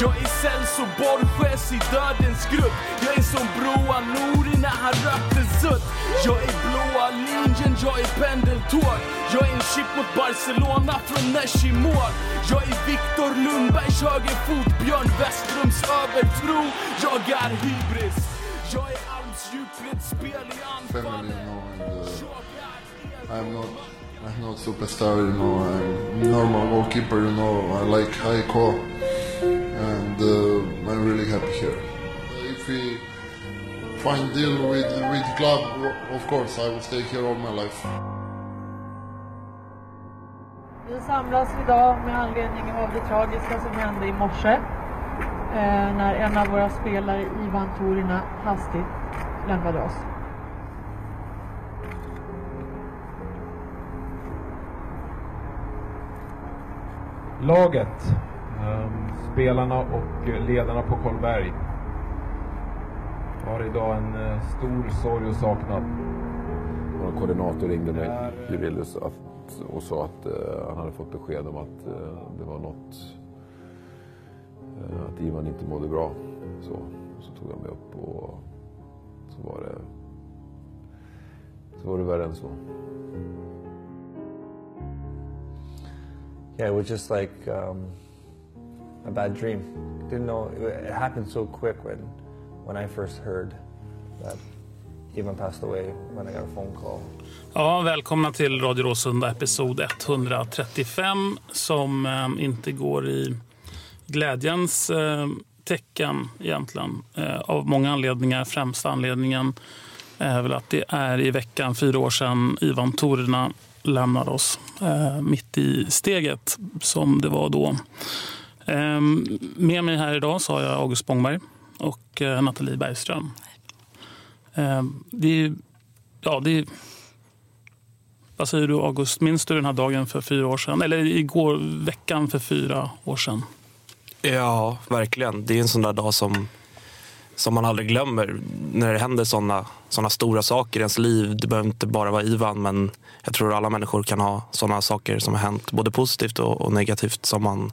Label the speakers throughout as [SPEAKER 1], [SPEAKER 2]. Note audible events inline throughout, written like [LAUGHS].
[SPEAKER 1] jag är Celso Borges i Dödens grupp. Jag är som Broa Nouri när han rökte sutt. Jag är blåa linjen, jag är pendeltåg. Jag är en chip mot Barcelona från Nesh i mål. Jag är Viktor Lundbergs högerfot Björn Westrums övertro. Jag är hybris. Jag är Alms djupledsspel i anfallet. Är
[SPEAKER 2] I'm not I'm not superstar, you know. I'm normal goalkeeper, you know. I like high call, and uh, I'm really happy here. If we find deal with with club, of course, I will stay here all my life.
[SPEAKER 3] Vi samlas idag med anledning av det tragiska som hände i morse. Eh, när en av våra spelare, Ivan Torina, hastigt lämnade oss.
[SPEAKER 4] Laget, spelarna och ledarna på Karlberg har idag en eh, stor sorg och saknad.
[SPEAKER 5] Vår koordinator ringde mig, Jurelius, att, och sa att eh, han hade fått besked om att eh, det var något, eh, att Ivan inte mådde bra. Så, så tog jag mig upp och så var det, så var det värre än så.
[SPEAKER 6] Yeah, it was just like um, a bad dream. Didn't know it happened so quick when when I first heard that Ivan passed away. When I got a phone call.
[SPEAKER 7] Ja, välkomna till Radio Råsunda episod 135 som eh, inte går i glädjens eh, tecken egentligen. Eh, av många anledningar. Främsta anledningen är väl att det är i veckan fyra år sedan Ivan Torina lämnade oss eh, mitt i steget som det var då. Ehm, med mig här idag så har jag August Spångberg och eh, Nathalie Bergström. Ehm, det är, ja, det är, vad säger du August, minns du den här dagen för fyra år sedan? Eller igår, veckan för fyra år sedan?
[SPEAKER 8] Ja, verkligen. Det är en sån där dag som, som man aldrig glömmer. När det händer såna, såna stora saker i ens liv. Det behöver inte bara vara Ivan, men jag tror alla människor kan ha såna saker som har hänt, både positivt och, och negativt, som man,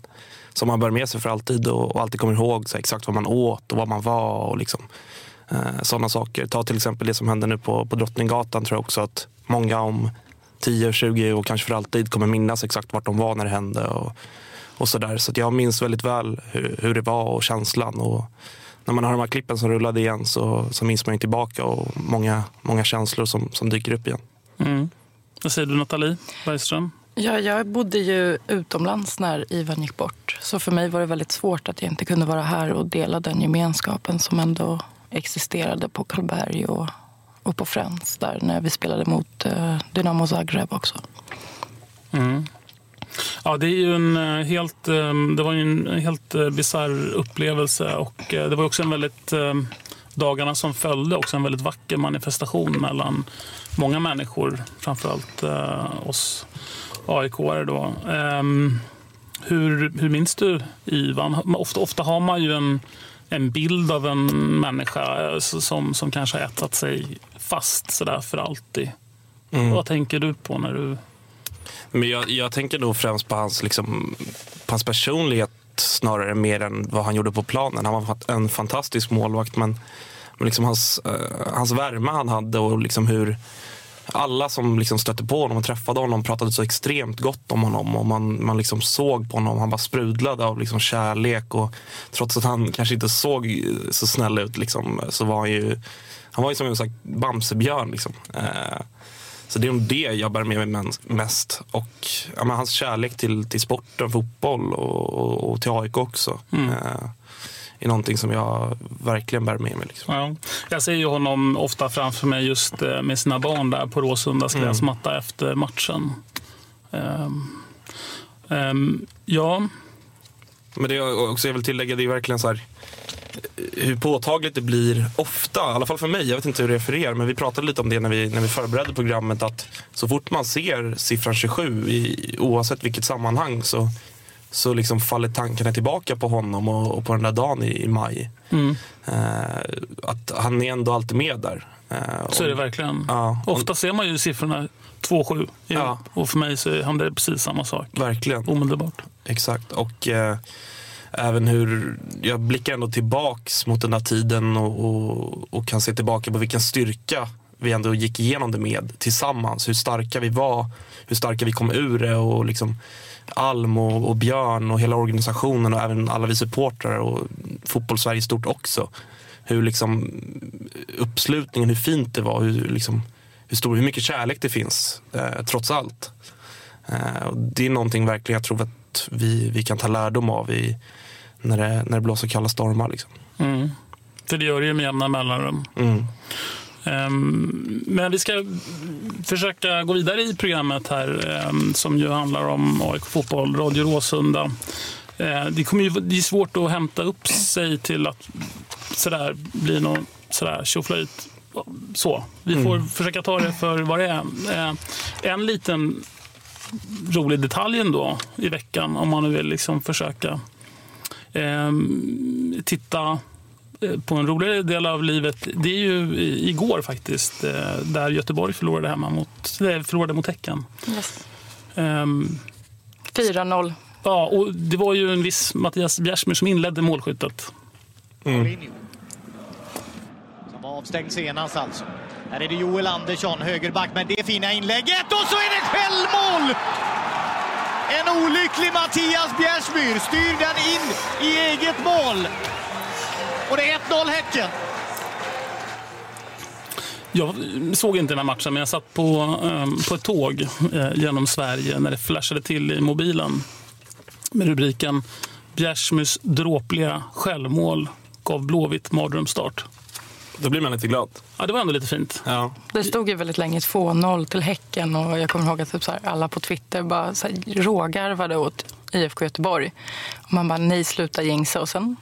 [SPEAKER 8] som man bär med sig för alltid och, och alltid kommer ihåg så exakt vad man åt och vad man var. och liksom, eh, Sådana saker. Ta till exempel det som hände nu på, på Drottninggatan. tror jag också att många om 10, 20 och kanske för alltid kommer minnas exakt vart de var när det hände. Och, och så. Så att jag minns väldigt väl hur, hur det var och känslan. Och när man hör de här klippen som rullade igen så, så minns man ju tillbaka och många, många känslor som, som dyker upp igen.
[SPEAKER 7] Mm. Vad säger du Nathalie Bergström?
[SPEAKER 9] Ja, jag bodde ju utomlands när Ivan gick bort. Så för mig var det väldigt svårt att jag inte kunde vara här och dela den gemenskapen som ändå existerade på Karlberg och, och på Friends där när vi spelade mot eh, Dynamo Zagreb också.
[SPEAKER 7] Mm. Ja, det är ju en eh, helt, eh, det var ju en helt eh, bisarr upplevelse och det var också en väldigt, eh, dagarna som följde, också en väldigt vacker manifestation mellan många människor, framförallt eh, oss aik då. Um, hur, hur minns du Ivan? Ofta, ofta har man ju en, en bild av en människa eh, som, som kanske har ätat sig fast sådär för alltid. Mm. Vad tänker du på när du...
[SPEAKER 8] Men jag, jag tänker nog främst på hans, liksom, på hans personlighet snarare mer än vad han gjorde på planen. Han var en fantastisk målvakt men, men liksom hans, uh, hans värme han hade och liksom hur alla som liksom stötte på honom och träffade honom pratade så extremt gott om honom. Och man, man liksom såg på honom, han bara sprudlade av liksom kärlek. Och trots att han kanske inte såg så snäll ut liksom, så var han ju, han var ju som en Bamsebjörn. Liksom. Eh, så det är nog det jag bär med mig mest. Och ja, hans kärlek till, till sporten, fotboll och, och, och till AIK också. Mm. Eh, är någonting som jag verkligen bär med mig. Liksom.
[SPEAKER 7] Ja. Jag ser ju honom ofta framför mig just eh, med sina barn där på Råsundas mm. gräsmatta efter matchen. Um, um, ja.
[SPEAKER 8] Men det jag också jag vill tillägga, det är verkligen så här hur påtagligt det blir ofta, i alla fall för mig, jag vet inte hur det är för er, men vi pratade lite om det när vi, när vi förberedde programmet, att så fort man ser siffran 27, i, oavsett vilket sammanhang, så så liksom faller tankarna tillbaka på honom och, och på den där dagen i, i maj. Mm. Eh, att han är ändå alltid med där.
[SPEAKER 7] Eh, så är det verkligen. Ja, Ofta ser man ju siffrorna 2-7 ja. och för mig så handlar det precis samma sak.
[SPEAKER 8] Verkligen.
[SPEAKER 7] Omedelbart.
[SPEAKER 8] Exakt. Och eh, även hur jag blickar ändå tillbaks mot den där tiden och, och, och, kan se tillbaka på vilken styrka vi ändå gick igenom det med tillsammans. Hur starka vi var, hur starka vi kom ur det och liksom Alm och, och, Björn och hela organisationen och även alla vi supportrar och fotbollssverige stort också. Hur liksom uppslutningen, hur fint det var, hur, liksom, hur, stor, hur mycket kärlek det finns eh, trots allt. Eh, och det är någonting verkligen jag tror att vi, vi kan ta lärdom av i, när, det, när det blåser kalla stormar. Liksom.
[SPEAKER 7] Mm. För det gör det ju med jämna mellanrum. Mm. Ehm, men vi ska försöka gå vidare i programmet här ehm, som ju handlar om AIK fotboll, Radio Råsunda. Ehm, det, kommer ju, det är svårt att hämta upp sig till att sådär bli någon sådär tjoflöjt. Så. Vi får mm. försöka ta det för vad det är. En liten rolig detalj ändå i veckan om man nu vill liksom försöka titta Eh, på en roligare del av livet, det är ju igår faktiskt, eh, där Göteborg förlorade hemma mot, förlorade mot Häcken. Yes.
[SPEAKER 9] Um, 4-0.
[SPEAKER 7] Ja, och det var ju en viss Mattias Bjärsmyr som inledde målskyttet. Mm.
[SPEAKER 10] Som var avstängd senast alltså. Här är det Joel Andersson, högerback, med det fina inlägget och så är det självmål! En olycklig Mattias Bjärsmyr styr den in i eget mål. Och det är 1-0 Häcken.
[SPEAKER 7] Jag såg inte den här matchen, men jag satt på, ehm, på ett tåg eh, genom Sverige när det flashade till i mobilen med rubriken Bjärsmyrs dråpliga självmål gav Blåvitt mardrömsstart.
[SPEAKER 8] Då blir man lite glad.
[SPEAKER 7] Ja, det var ändå lite fint.
[SPEAKER 9] Ja. Det stod ju väldigt länge 2-0 till Häcken och jag kommer ihåg att typ så här, alla på Twitter bara så här, rågarvade åt IFK Göteborg. Och man bara, nej sluta jinxa. Och sen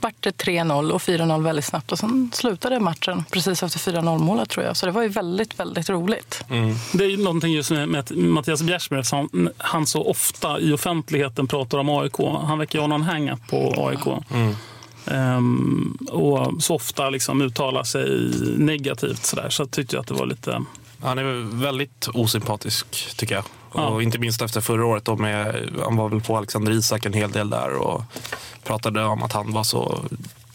[SPEAKER 9] vart det 3-0 och 4-0 väldigt snabbt. Och sen slutade matchen precis efter 4-0 målet tror jag. Så det var ju väldigt, väldigt roligt.
[SPEAKER 7] Mm. Det är ju någonting just med, med Mattias Bjärsmyr eftersom han så ofta i offentligheten pratar om AIK. Han verkar ju ha någon hänga på AIK. Mm. Um, och så ofta liksom uttalar sig negativt. Så jag tyckte jag att det var lite...
[SPEAKER 8] Han är väldigt osympatisk tycker jag. Ja. Och inte minst efter förra året. Då med, han var väl på Alexander Isak en hel del där. Och pratade om att han var så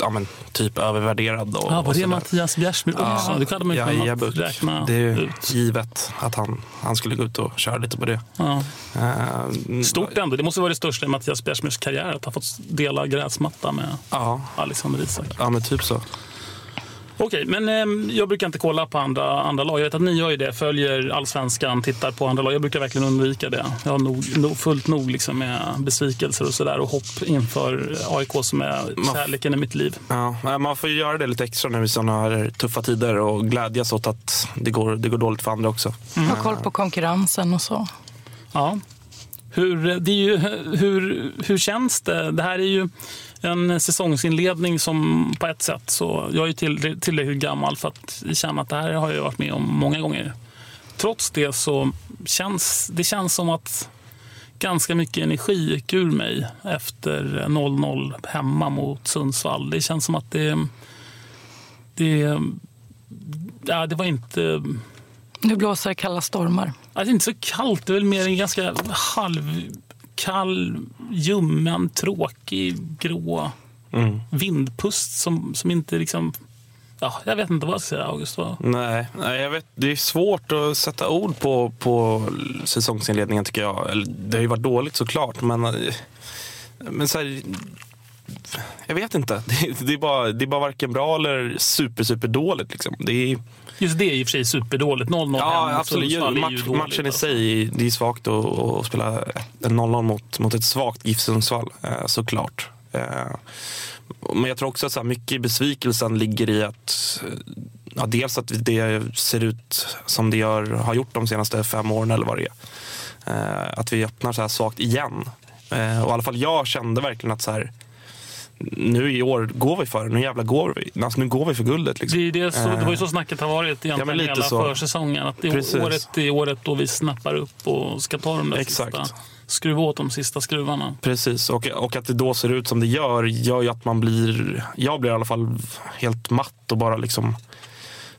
[SPEAKER 8] ja, men, typ övervärderad. Och,
[SPEAKER 7] ja, var det Mattias Bjärsmyr också? Ja, det hade man ju
[SPEAKER 8] ja, kunnat räkna Det är ut. givet att han, han skulle gå ut och köra lite på det. Ja.
[SPEAKER 7] Uh, Stort ändå. Det måste vara det största i Mattias Bjärsmyrs karriär att ha fått dela gräsmatta med. Alexander Isak.
[SPEAKER 8] Ja, men typ så.
[SPEAKER 7] Okej, men eh, jag brukar inte kolla på andra, andra lag. Jag vet att ni gör ju det, följer allsvenskan, tittar på andra lag. Jag brukar verkligen undvika det. Jag har nog, nog, fullt nog liksom med besvikelser och sådär och hopp inför AIK som är kärleken i mitt liv.
[SPEAKER 8] Ja, man får ju göra det lite extra nu i sådana här tuffa tider och glädjas åt att det går, det går dåligt för andra också.
[SPEAKER 9] Mm. Ha koll på konkurrensen och så.
[SPEAKER 7] Ja. Hur, det är ju, hur, hur känns det? Det här är ju en säsongsinledning som på ett sätt så, jag är till, tillräckligt gammal för att känna att det här har jag varit med om många gånger trots det så känns det känns som att ganska mycket energi gick ur mig efter 0-0 hemma mot Sundsvall. Det känns som att det... Det, ja, det var inte...
[SPEAKER 9] Nu blåser det kalla stormar.
[SPEAKER 7] Ja, det är inte så kallt. Det är väl mer en ganska halvkall, ljummen, tråkig, grå
[SPEAKER 8] Mm.
[SPEAKER 7] vindpust som, som inte liksom... Ja, jag vet inte vad jag ska säga, August. Vad-
[SPEAKER 8] Nej, nej jag vet, det är svårt att sätta ord på, på säsongsinledningen tycker jag. Eller, Det har ju varit dåligt såklart, men, eh, men så här, jag vet inte. [LAUGHS] Det, det, är bara, det är bara varken bra eller super, super dåligt. Liksom. Det är,
[SPEAKER 7] Just det är i och för sig superdåligt. 0-0
[SPEAKER 8] ja, absolut.
[SPEAKER 7] Ju
[SPEAKER 8] Match,
[SPEAKER 7] dåligt,
[SPEAKER 8] matchen i
[SPEAKER 7] alltså.
[SPEAKER 8] sig, det är svagt att, att spela en 0-0 mot, mot ett svagt GIF Sundsvall, eh, såklart. Eh, Men jag tror också att så här, mycket i besvikelsen ligger i att eh, ja, dels att det ser ut som det gör, har gjort de senaste fem åren eller vad det är. Att vi öppnar så här svagt igen. Och i alla fall jag kände verkligen att så här, nu i år går vi för det. Nu jävla går vi. Alltså, nu går vi för guldet. Liksom.
[SPEAKER 7] Det, är det, så, det var ju så snacket har varit egentligen
[SPEAKER 8] Ja, lite
[SPEAKER 7] hela
[SPEAKER 8] så.
[SPEAKER 7] försäsongen. Att det är året är året då vi snappar upp och ska ta de där
[SPEAKER 8] Exakt.
[SPEAKER 7] sista, skruva åt de sista skruvarna.
[SPEAKER 8] Precis, och, och att det då ser ut som det gör gör ju att man blir, jag blir i alla fall helt matt och bara liksom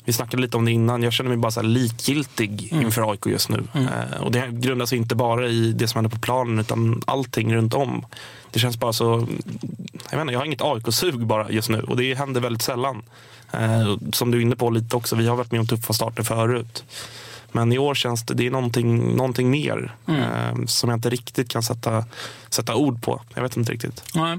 [SPEAKER 8] vi snackade lite om det innan. Jag känner mig bara så likgiltig
[SPEAKER 7] Mm.
[SPEAKER 8] inför AIK just nu. Eh, och det grundar sig inte bara i det som händer på planen utan allting runt om. Det känns bara så... Jag, vet inte, jag har inget AIK-sug bara just nu och det händer väldigt sällan. Eh, som du är inne på lite också, vi har varit med om tuffa starter förut. Men i år känns det, det är någonting, någonting mer
[SPEAKER 7] Mm.
[SPEAKER 8] eh, som jag inte riktigt kan sätta, sätta ord på. Jag vet inte riktigt.
[SPEAKER 7] Nej,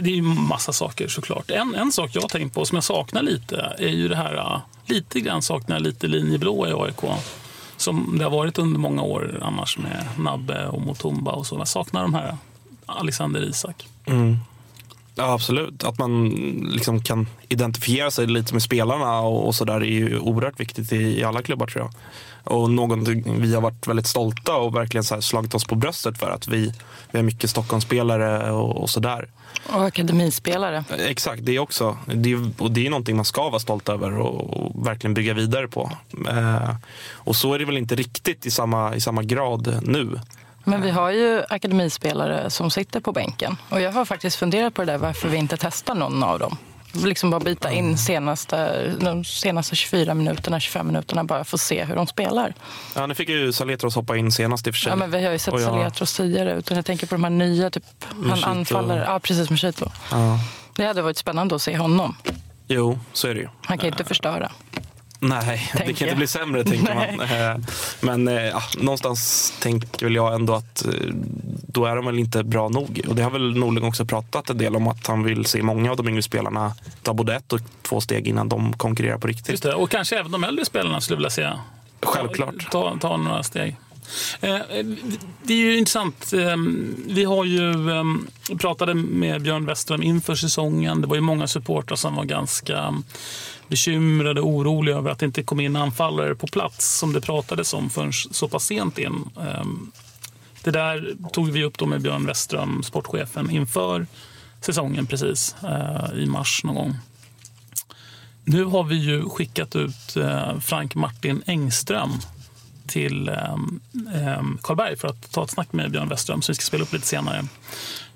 [SPEAKER 7] det är ju massa saker såklart. En, en sak jag har tänkt på som jag saknar lite är ju det här, äh, lite grann saknar jag lite linjeblå i AIK. Som det har varit under många år annars med Nabbe och Motumba och så. Jag saknar de här Alexander Isak.
[SPEAKER 8] Mm. Ja, absolut. Att man liksom kan identifiera sig lite med spelarna och, och sådär är ju oerhört viktigt i, i alla klubbar tror jag. Och någonting vi har varit väldigt stolta och verkligen så här slagit oss på bröstet för att vi, vi har mycket Stockholmsspelare och, och sådär.
[SPEAKER 9] Och akademispelare.
[SPEAKER 8] Exakt, det också. Det är, och det är någonting man ska vara stolt över och, och verkligen bygga vidare på. Eh, och så är det väl inte riktigt i samma, i samma grad nu.
[SPEAKER 9] Men vi har ju akademispelare som sitter på bänken. Och jag har faktiskt funderat på det där varför vi inte testar någon av dem. Liksom bara byta in senaste, de senaste 24 minuterna, 25 minuterna bara för att se hur de spelar.
[SPEAKER 8] Ja, nu fick ju Saletros hoppa in senast i och för sig.
[SPEAKER 9] Ja, men vi har ju sett
[SPEAKER 8] jag-
[SPEAKER 9] Saletros tidigare. Utan jag tänker på de här nya, typ, han
[SPEAKER 8] Mushito.
[SPEAKER 9] anfaller. Ja, precis, Mushito.
[SPEAKER 8] Ja.
[SPEAKER 9] Det hade varit spännande att se honom.
[SPEAKER 8] Jo, så är det ju.
[SPEAKER 9] Han kan ju inte förstöra.
[SPEAKER 8] Nej, det kan inte
[SPEAKER 9] jag.
[SPEAKER 8] bli sämre tänker man. [LAUGHS] Eh, Men eh, ja, någonstans tänker väl jag ändå att eh, då är de väl inte bra nog. Och det har väl Norling också pratat en del om att han vill se många av de yngre spelarna ta både ett och två steg innan de konkurrerar på riktigt.
[SPEAKER 7] Just det. Och kanske även de äldre spelarna skulle vilja se.
[SPEAKER 8] Självklart.
[SPEAKER 7] Ta, ta några steg. Det är ju intressant. Eh, Vi har ju eh, pratade med Björn Westerholm inför säsongen. Det var ju många supportrar som var ganska bekymrade och oroliga över att det inte kom in anfallare på plats som det pratades om förrän så pass sent in. Ehm, det där tog vi upp då med Björn Westerholm, sportchefen, inför säsongen precis eh, i mars någon gång. Nu har vi ju skickat ut eh, Frank Martin Engström till ehm, ehm, Karlberg för att ta ett snack med Björn Westström som vi ska spela upp lite senare.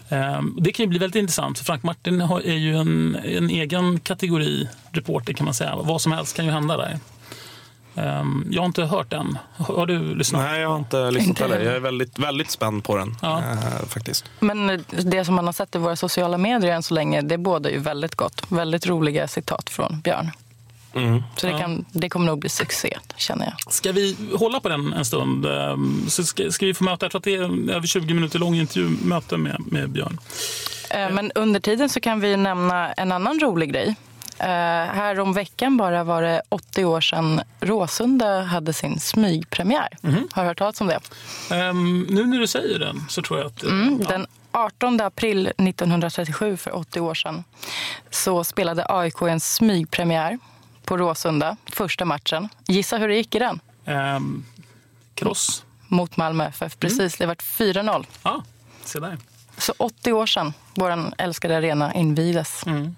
[SPEAKER 7] Eh, Det kan ju bli väldigt intressant för Frank Martin är ju en, en egen kategori reporter kan man säga. Vad som helst kan ju hända där. Eh, Jag har inte hört den. Har du lyssnat?
[SPEAKER 8] Nej, jag har inte lyssnat heller. Jag är väldigt, väldigt spänd på den
[SPEAKER 7] Ja.
[SPEAKER 8] eh, faktiskt.
[SPEAKER 9] Men det som man har sett i våra sociala medier än så länge, det båda ju väldigt gott. Väldigt roliga citat från Björn.
[SPEAKER 8] Mm.
[SPEAKER 9] Så det,
[SPEAKER 7] Ja.
[SPEAKER 9] kan, det kommer nog bli succé, känner jag.
[SPEAKER 7] Ska vi hålla på den en stund? Eh, Så ska, ska vi få möta, jag tror att det är över 20 minuter lång intervjumöte med, med Björn.
[SPEAKER 9] Eh, Men under tiden så kan vi nämna en annan rolig grej. Eh, här om veckan bara var det 80 år sedan Råsunda hade sin smygpremiär. Har du hört talas om det?
[SPEAKER 7] Ehm, nu när du säger den så tror jag att...
[SPEAKER 9] Mm,
[SPEAKER 7] ja.
[SPEAKER 9] Den 18 april 1937, för 80 år sedan, så spelade AIK en smygpremiär på Råsunda, första matchen. Gissa hur det gick i den?
[SPEAKER 7] Ehm, cross.
[SPEAKER 9] Mot Malmö FF. Precis, det var 4-0.
[SPEAKER 7] Ja, se där.
[SPEAKER 9] Så 80 år sedan vår älskade arena invigdes.
[SPEAKER 7] Mm.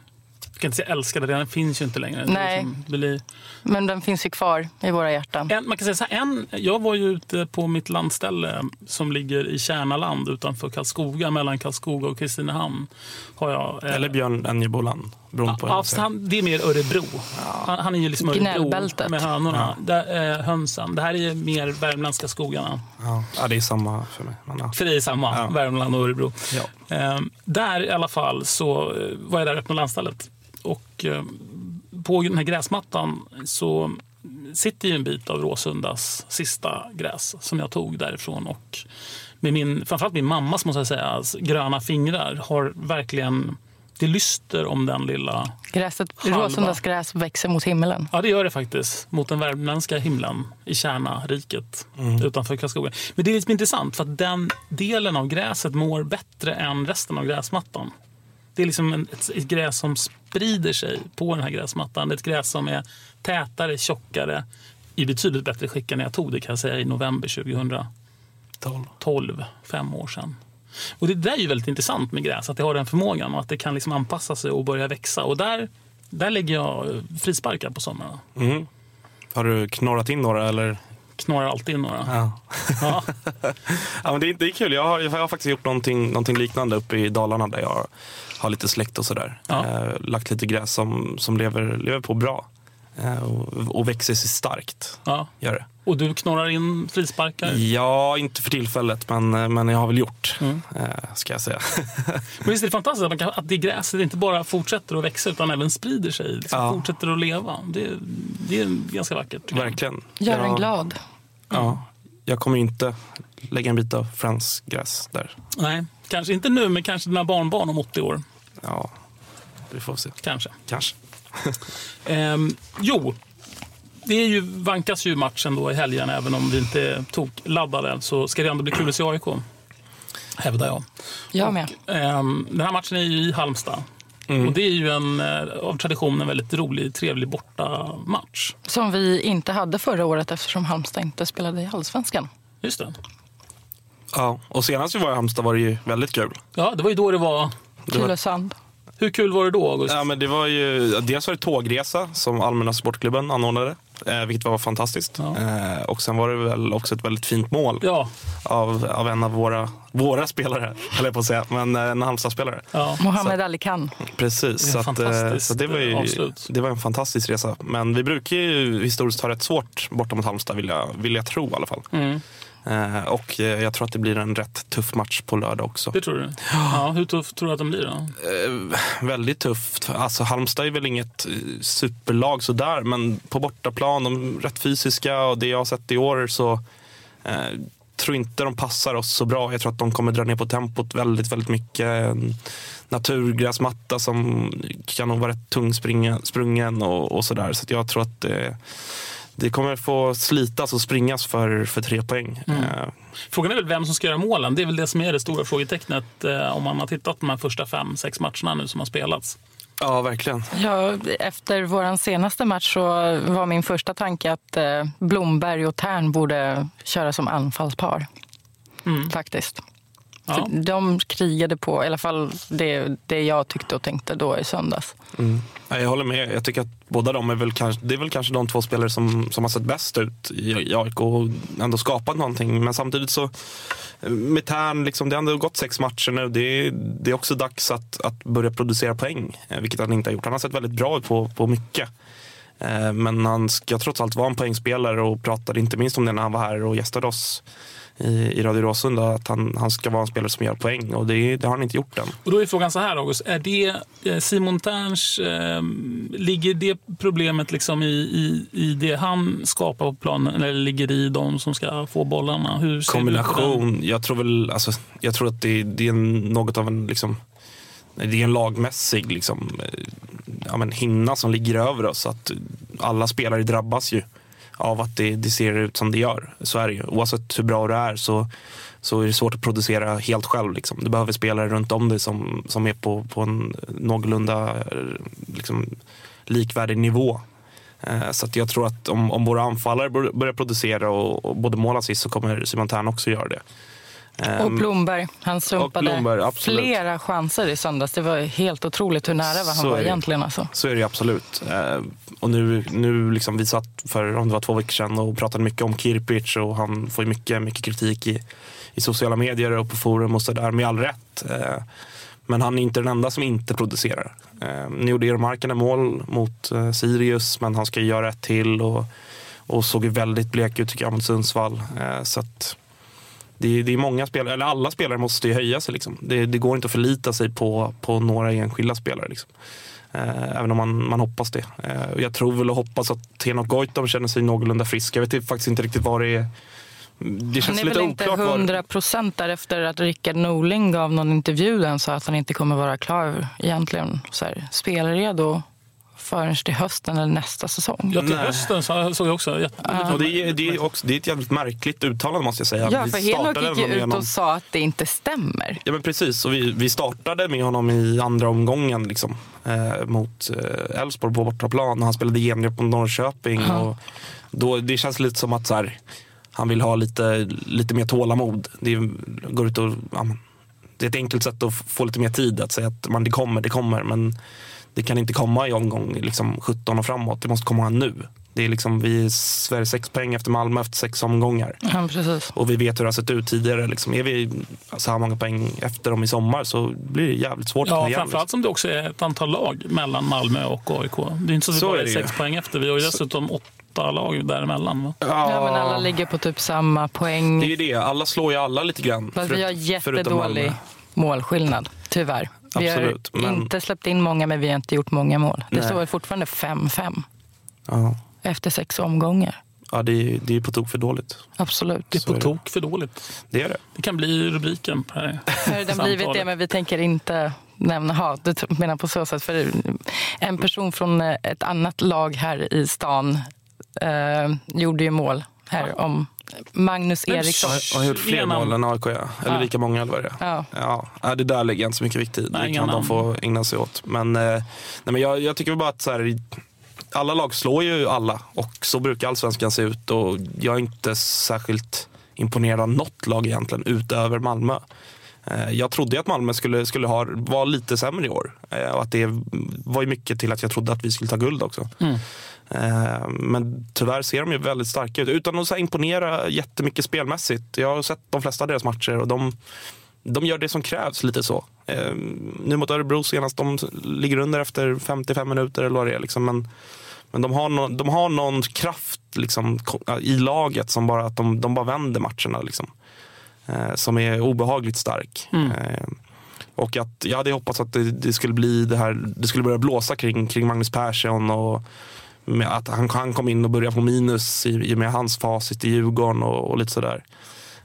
[SPEAKER 7] jag kan inte säga älskade, den finns ju inte längre.
[SPEAKER 9] Nej.
[SPEAKER 7] liksom- blir-
[SPEAKER 9] Men den finns ju kvar i våra hjärtan.
[SPEAKER 7] En, man kan säga så här, en, jag var ju ute på mitt landställe som ligger i Kärnaland utanför Karlskoga, mellan Karlskoga och Kristinehamn. Har jag, eh,
[SPEAKER 8] Eller Björn Enjeboland, beroende
[SPEAKER 7] Ja,
[SPEAKER 8] säger.
[SPEAKER 7] han, det är mer Örebro. Han, han är ju liksom Örebro med hönorna. Där, eh, hönsen. Det här är mer värmländska skogarna.
[SPEAKER 8] Ja. ja, det är samma för mig. Men, ja.
[SPEAKER 7] För det är samma,
[SPEAKER 8] Ja.
[SPEAKER 7] Värmland och Örebro.
[SPEAKER 8] Ja.
[SPEAKER 7] Eh, där i alla fall så eh, var jag där uppe på landstället. Och eh, på den här gräsmattan så sitter ju en bit av Råsundas sista gräs som jag tog därifrån. Och med min, framförallt min mammas måste jag säga, alltså, gröna fingrar har verkligen, det lyster om den lilla
[SPEAKER 9] Gräset,
[SPEAKER 7] Halva.
[SPEAKER 9] Gräs växer mot himmelen.
[SPEAKER 7] Ja, det gör det faktiskt. Mot den värmländska himlen i Kärna-riket
[SPEAKER 8] Mm.
[SPEAKER 7] utanför Karlskoga. Men det är lite intressant för att den delen av gräset mår bättre än resten av gräsmattan. Det är liksom en, ett, ett gräs som sprider sig på den här gräsmattan. Det är ett gräs som är tätare, tjockare, i betydligt bättre skick än när jag tog det kan jag säga i november 2012, fem år sedan. Och det där är ju väldigt intressant med gräs, att det har den förmågan och att det kan liksom anpassa sig och börja växa. Och där, där lägger jag frisparkar på somrarna.
[SPEAKER 8] Mm. Har du knorrat in några eller?
[SPEAKER 7] Knorrar alltid in några.
[SPEAKER 8] Ja.
[SPEAKER 7] Ja. [LAUGHS]
[SPEAKER 8] ja, men det, är- det är kul. Jag har, jag har faktiskt gjort någonting, någonting liknande uppe i Dalarna där jag har lite släkt och sådär.
[SPEAKER 7] Ja.
[SPEAKER 8] Eh, lagt lite gräs som, som lever, lever på bra och, och växer sig starkt.
[SPEAKER 7] Ja.
[SPEAKER 8] Gör det.
[SPEAKER 7] Och du knorrar in frisparkar?
[SPEAKER 8] Ja, inte för tillfället, men, eh, men jag har väl gjort,
[SPEAKER 7] Mm.
[SPEAKER 8] eh, ska jag säga. [LAUGHS]
[SPEAKER 7] Men visst är det fantastiskt att, man kan, att det gräset inte bara fortsätter att växa utan även sprider sig. Liksom
[SPEAKER 8] Ja.
[SPEAKER 7] Fortsätter att leva. Det, det är ganska vackert.
[SPEAKER 8] Verkligen.
[SPEAKER 9] Gör en glad.
[SPEAKER 8] Ja, jag kommer inte lägga en bit av fransk gräs där.
[SPEAKER 7] Nej, kanske inte nu, men kanske dina barnbarn om 80 år.
[SPEAKER 8] Ja, vi får se.
[SPEAKER 7] Kanske.
[SPEAKER 8] Kanske. [LAUGHS]
[SPEAKER 7] Ehm, jo, det är ju, vankas ju matchen då i helgen. Även om vi inte tog laddade så ska det ändå bli kul att se AIK. Hävdar jag.
[SPEAKER 9] Jag med.
[SPEAKER 7] Ehm, den här matchen är ju i Halmstad. Och det är ju en, eh, av tradition en väldigt rolig, trevlig bortamatch.
[SPEAKER 9] Som vi inte hade förra året eftersom Halmstad inte spelade i Allsvenskan.
[SPEAKER 7] Just det.
[SPEAKER 8] Ja, och senast vi var i Halmstad var det ju väldigt kul.
[SPEAKER 7] Ja, det var ju då det var...
[SPEAKER 8] Det var-
[SPEAKER 9] Tylösand.
[SPEAKER 7] Hur kul var det då, August?
[SPEAKER 8] Ja, men det var ju, dels var det tågresa som Allmänna Sportklubben anordnade, eh, vilket var fantastiskt. Eh, och sen var det väl också ett väldigt fint mål
[SPEAKER 7] Ja.
[SPEAKER 8] av, av en av våra, våra spelare, höll jag på att säga, men eh, en Halmstad-spelare.
[SPEAKER 7] Ja.
[SPEAKER 9] Mohammed Ali Khan.
[SPEAKER 8] Precis, så, att, så det, var ju,
[SPEAKER 7] avslut.
[SPEAKER 8] det var en fantastisk resa. Men vi brukar ju historiskt ha rätt svårt borta mot Halmstad, vill jag, vill jag tro i alla fall.
[SPEAKER 7] Mm.
[SPEAKER 8] Eh, och eh, jag tror att det blir en rätt tuff match på lördag också.
[SPEAKER 7] Det tror du? Ja, hur tufft tror du att de blir då?
[SPEAKER 8] Eh, väldigt tufft. Alltså, Halmstad är väl inget superlag sådär, men på bortaplan, de är rätt fysiska och det jag har sett i år så eh, tror inte de passar oss så bra. Jag tror att de kommer dra ner på tempot väldigt, väldigt mycket. Naturgräsmatta som kan nog vara rätt tungsprungen sprungen och, och sådär. Så jag tror att eh, det kommer få slitas och springas för, för tre poäng.
[SPEAKER 7] Mm.
[SPEAKER 8] Eh,
[SPEAKER 7] Frågan är väl vem som ska göra målen. Det är väl det som är det stora frågetecknet eh, om man har tittat på de här första fem, sex matcherna nu som har spelats.
[SPEAKER 8] ja, verkligen.
[SPEAKER 9] Ja, efter vår senaste match så var min första tanke att eh, Blomberg och Tern borde köra som anfallspar. Faktiskt.
[SPEAKER 7] Ja.
[SPEAKER 9] De krigade på, i alla fall det, det jag tyckte och tänkte då i söndags.
[SPEAKER 8] Mm. Ja, Jag håller med. Jag tycker att båda de är väl kanske, det är väl kanske de två spelare som, som har sett bäst ut i, AIK och ändå skapat någonting. Men samtidigt så, med Tern, liksom, det har ändå gått sex matcher nu. Det är, det är också dags att, att börja producera poäng, eh, vilket han inte har gjort. Han har sett väldigt bra ut på, på mycket. Eh, Men han ska trots allt vara en poängspelare och pratade inte minst om det när han var här och gästade oss i, i Radio Råsunda. Att han, han ska vara en spelare som gör poäng och det, det har han inte gjort än.
[SPEAKER 7] Och då är frågan så här, August. Är det eh, Simon Terns, eh, ligger det problemet liksom i, i, i det han skapar på planen eller ligger det i de som ska få bollarna? Hur ser
[SPEAKER 8] kombination. Jag tror väl, alltså, jag tror att det, det är något av en, liksom, det är en lagmässig liksom, eh, ja, men hinna som ligger över oss. Att alla spelare drabbas ju av att det, det ser ut som det gör. Så är det ju. Oavsett hur bra du är så, så är det svårt att producera helt själv. Liksom. Du behöver spelare runt om dig som, som är på, på en någorlunda eh, liksom, likvärdig nivå. Eh, Så att jag tror att om, om våra anfallare börjar producera och, och både mål och assist så kommer Simon Tern också göra det.
[SPEAKER 9] Och
[SPEAKER 8] Ehm,
[SPEAKER 9] Blomberg. Han sumpade flera chanser i söndags. Det var helt otroligt hur nära var han var egentligen. Alltså.
[SPEAKER 8] Så är det absolut. Eh, och nu, nu liksom, vi satt för om det var två veckor sedan och pratade mycket om Kirpic och han får mycket, mycket kritik i, i sociala medier och på forum och sådär med all rätt. Eh, men han är inte den enda som inte producerar. Eh, nu gjorde Eero Markkanen mål mot eh, Sirius men han ska göra ett till och, och såg väldigt blek ut tycker jag mot Sundsvall. Eh, så att, det är, det är många spelare, eller alla spelare måste ju höja sig. Liksom. Det, det går inte att förlita sig på, på några enskilda spelare. Liksom. Eh, även om man, man hoppas det. Eh, jag tror väl och hoppas att Tenok Goitom känner sig någorlunda frisk. Jag vet faktiskt inte riktigt vad det är. Det
[SPEAKER 9] Han
[SPEAKER 8] känns
[SPEAKER 9] är
[SPEAKER 8] lite
[SPEAKER 9] väl inte
[SPEAKER 8] oklart. vad-
[SPEAKER 9] hundra procent där efter att Rickard Norling gav någon intervju där han sa att han inte kommer vara klar egentligen så här, spelredo förrän till hösten eller nästa säsong.
[SPEAKER 7] Ja, till
[SPEAKER 8] Nej.
[SPEAKER 7] hösten så såg jag också. jätte-
[SPEAKER 8] Och det, är, det, är också, det är ett jävligt märkligt uttalande måste jag säga.
[SPEAKER 9] Ja,
[SPEAKER 8] Vi
[SPEAKER 9] för Henok gick ju ut och sa att det inte stämmer.
[SPEAKER 8] Ja men precis, och vi, vi startade med honom i andra omgången liksom, eh, mot eh, Elfsborg på bortaplan. Han spelade genrep på Norrköping.
[SPEAKER 9] Ja.
[SPEAKER 8] Och då, det känns lite som att så här, han vill ha lite, lite mer tålamod. Det är, går ut och, ja, det är ett enkelt sätt att få lite mer tid att säga att man, det kommer, det kommer. Men det kan inte komma i omgång liksom, 17 och framåt. Det måste komma nu. Det är liksom, vi är Sverige sex poäng efter Malmö efter sex omgångar.
[SPEAKER 9] Ja, precis.
[SPEAKER 8] Och vi vet hur det har sett ut tidigare. Liksom. Är vi så här många poäng efter dem i sommar så blir det jävligt svårt att
[SPEAKER 7] Ja, framförallt som det också är ett antal lag mellan Malmö och AIK. Det är inte så att vi
[SPEAKER 8] Så
[SPEAKER 7] bara
[SPEAKER 8] är
[SPEAKER 7] är sex poäng efter. Vi har ju dessutom åtta lag däremellan. Va?
[SPEAKER 9] Ja, men alla ligger på typ samma poäng.
[SPEAKER 8] Det är ju det. Alla slår ju alla lite grann.
[SPEAKER 9] Fast vi har
[SPEAKER 8] förut-
[SPEAKER 9] jättedålig målskillnad, tyvärr. Vi
[SPEAKER 8] Absolut,
[SPEAKER 9] har
[SPEAKER 8] men-
[SPEAKER 9] inte släppt in många, men vi har inte gjort många mål. Det
[SPEAKER 8] Nej.
[SPEAKER 9] står fortfarande 5-5
[SPEAKER 8] Ja,
[SPEAKER 9] efter sex omgångar.
[SPEAKER 8] ja det, är, det är på tok för dåligt.
[SPEAKER 9] Absolut.
[SPEAKER 7] Det är
[SPEAKER 8] är
[SPEAKER 7] på
[SPEAKER 8] det.
[SPEAKER 7] tok för dåligt.
[SPEAKER 8] Det är det.
[SPEAKER 7] Det kan bli rubriken på det här [LAUGHS]
[SPEAKER 9] Har det blivit det, men vi tänker inte nämna hat. Du menar på så sätt. För en person från eh, ett annat lag här i stan eh, gjorde ju mål här om Magnus
[SPEAKER 7] Men
[SPEAKER 9] Eriksson.
[SPEAKER 8] Har, har gjort fler
[SPEAKER 7] Ingen
[SPEAKER 8] mål än AIK, ja. Eller
[SPEAKER 9] Ja.
[SPEAKER 8] lika många eller vad det är.
[SPEAKER 9] Ja.
[SPEAKER 8] Ja, det där lägger jag inte så mycket vikt i. Det kan de få ägna sig åt. Men, eh, nej, men jag, jag tycker bara att så här, alla lag slår ju alla och så brukar allsvenskan se ut. Och jag är inte särskilt imponerad av något lag egentligen utöver Malmö. Eh, Jag trodde att Malmö skulle, skulle ha, vara lite sämre i år. Eh, Och att det var mycket till att jag trodde att vi skulle ta guld också.
[SPEAKER 7] Mm.
[SPEAKER 8] Eh, Men tyvärr ser de ju väldigt starka ut. Utan att så här imponera jättemycket spelmässigt. Jag har sett de flesta av deras matcher och de, de gör det som krävs lite så. Eh, Nu mot Örebro senast, de ligger under efter 55 minuter eller vad det är. Liksom. Men, men de, har no, de har någon kraft liksom, i laget som bara att de, de bara vänder matcherna. Liksom. Eh, Som är obehagligt stark.
[SPEAKER 7] Mm.
[SPEAKER 8] Och att jag hade hoppats att det, det skulle bli det här, det skulle börja blåsa kring, kring Magnus Persson och med att han, han kom in och började på minus i, i och med hans facit i Djurgården och, och lite sådär.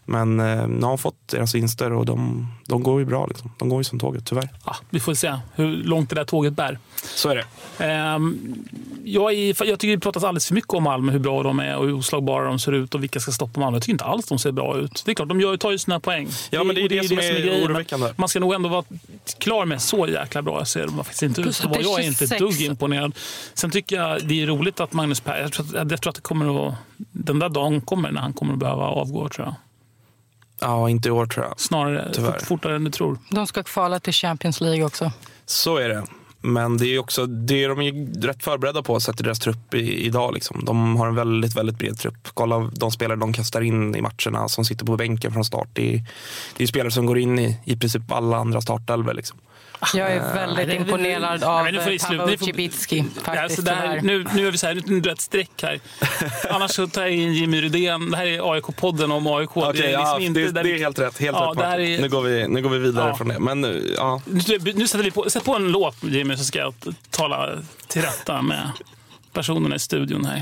[SPEAKER 8] Men eh, nu har han fått deras vinster och de, de går ju bra. Liksom. De går ju som tåget, tyvärr.
[SPEAKER 7] Ja, vi får se hur långt det där tåget bär.
[SPEAKER 8] Så är det.
[SPEAKER 7] Ehm, jag, är, jag tycker det pratas alldeles för mycket om Malmö, hur bra de är och hur oslagbara de ser ut och vilka ska stoppa Malmö. Jag tycker inte alls de ser bra ut. Det är klart, de gör, tar ju sina poäng.
[SPEAKER 8] Ja, men det är
[SPEAKER 7] och
[SPEAKER 8] det som är
[SPEAKER 7] grejen.
[SPEAKER 8] oroväckande.
[SPEAKER 7] Man ska nog ändå vara klar med så jäkla bra ser de faktiskt inte ut.
[SPEAKER 9] Plus det är
[SPEAKER 7] jag är inte ett
[SPEAKER 9] 26.
[SPEAKER 7] dugg imponerad. Sen tycker jag det är roligt att Magnus Per, jag tror att, jag tror att det kommer att, den där dagen kommer när han kommer att behöva avgå tror jag.
[SPEAKER 8] Ja, inte i år tror jag.
[SPEAKER 7] Snarare
[SPEAKER 8] Tyvärr.
[SPEAKER 7] fort, fortare än du tror.
[SPEAKER 9] De ska kvala till Champions League också.
[SPEAKER 8] Så är det. Men det är också det är de är rätt förberedda på sett till deras trupp i, idag. Liksom. De har en väldigt, väldigt bred trupp. Kolla de spelare de kastar in i matcherna som sitter på bänken från start. Det är, det är spelare som går in i, i princip alla andra startelvor. Liksom.
[SPEAKER 9] Jag är väldigt
[SPEAKER 7] Nej, det-
[SPEAKER 9] imponerad
[SPEAKER 7] Nej,
[SPEAKER 9] av
[SPEAKER 7] men nu det.
[SPEAKER 9] Pavel Cibicki.
[SPEAKER 7] Alltså, det nu, nu är vi så här, nu drar jag ett streck här. Annars så tar jag in Jimmy Rydén. Det här är AIK-podden om AIK.
[SPEAKER 8] Okej,
[SPEAKER 7] det är, liksom
[SPEAKER 8] ja,
[SPEAKER 7] inte
[SPEAKER 8] det,
[SPEAKER 7] där
[SPEAKER 8] det är helt rätt. Helt
[SPEAKER 7] Ja,
[SPEAKER 8] rätt
[SPEAKER 7] det är-
[SPEAKER 8] nu, går vi, nu går vi vidare
[SPEAKER 7] Ja.
[SPEAKER 8] från det. Men nu, ja.
[SPEAKER 7] Nu, nu sätter vi på, sätt på en låt Jimmy så ska jag tala till rätta med personerna i studion här.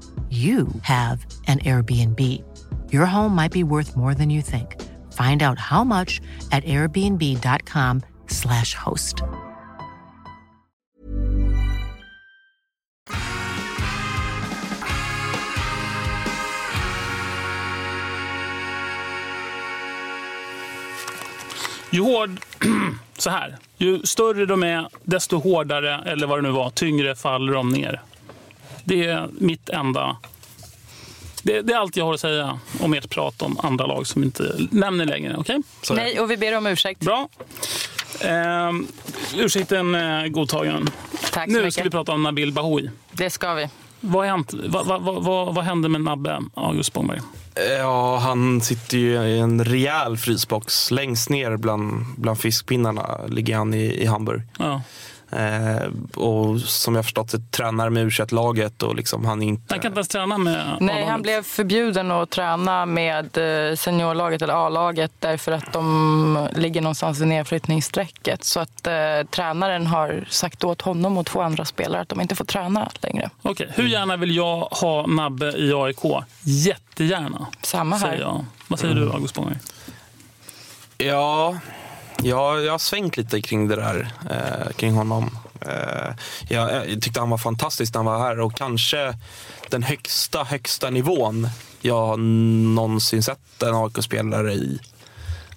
[SPEAKER 11] you have an Airbnb. Your home might be worth more than you think. Find out how much at airbnb.com/slash host.
[SPEAKER 7] Ju hård... [CLEARS THROAT] Så här. Ju större de är, desto hårdare, eller vad det nu var, tyngre faller de ner. Det är mitt enda... Det, det är allt jag har att säga om ert prat om andra lag som inte nämner längre. Okay?
[SPEAKER 9] Nej, och vi ber om ursäkt.
[SPEAKER 7] Bra. Eh, ursäkten är godtagen.
[SPEAKER 9] Tack så
[SPEAKER 7] nu
[SPEAKER 9] mycket.
[SPEAKER 7] ska vi prata om Nabil Bahoui.
[SPEAKER 9] Det ska vi.
[SPEAKER 7] Vad, hänt? vad, vad, vad, vad, hände med Nabbe August Spångberg?
[SPEAKER 8] Ja, han sitter ju i en rejäl frysbox. Längst ner bland, bland fiskpinnarna ligger han i, i Hamburg.
[SPEAKER 7] Ja.
[SPEAKER 8] Eh, och som jag förstått det tränar med u laget och liksom han inte...
[SPEAKER 7] Han kan inte ens träna med
[SPEAKER 9] Nej, han blev förbjuden att träna med eh, seniorlaget eller A-laget därför att de ligger någonstans i nedflyttningsstrecket. Så att eh, tränaren har sagt åt honom och två andra spelare att de inte får träna längre.
[SPEAKER 7] Okej, hur gärna vill jag ha Nabbe i AIK? Jättegärna.
[SPEAKER 9] Samma här.
[SPEAKER 7] Säger jag. Vad säger du, August Spångberg?
[SPEAKER 8] Ja, ja, jag har svängt lite kring det där, eh, kring honom. Eh, jag, jag tyckte han var fantastisk när han var här och kanske den högsta, högsta nivån jag någonsin sett en AIK-spelare i.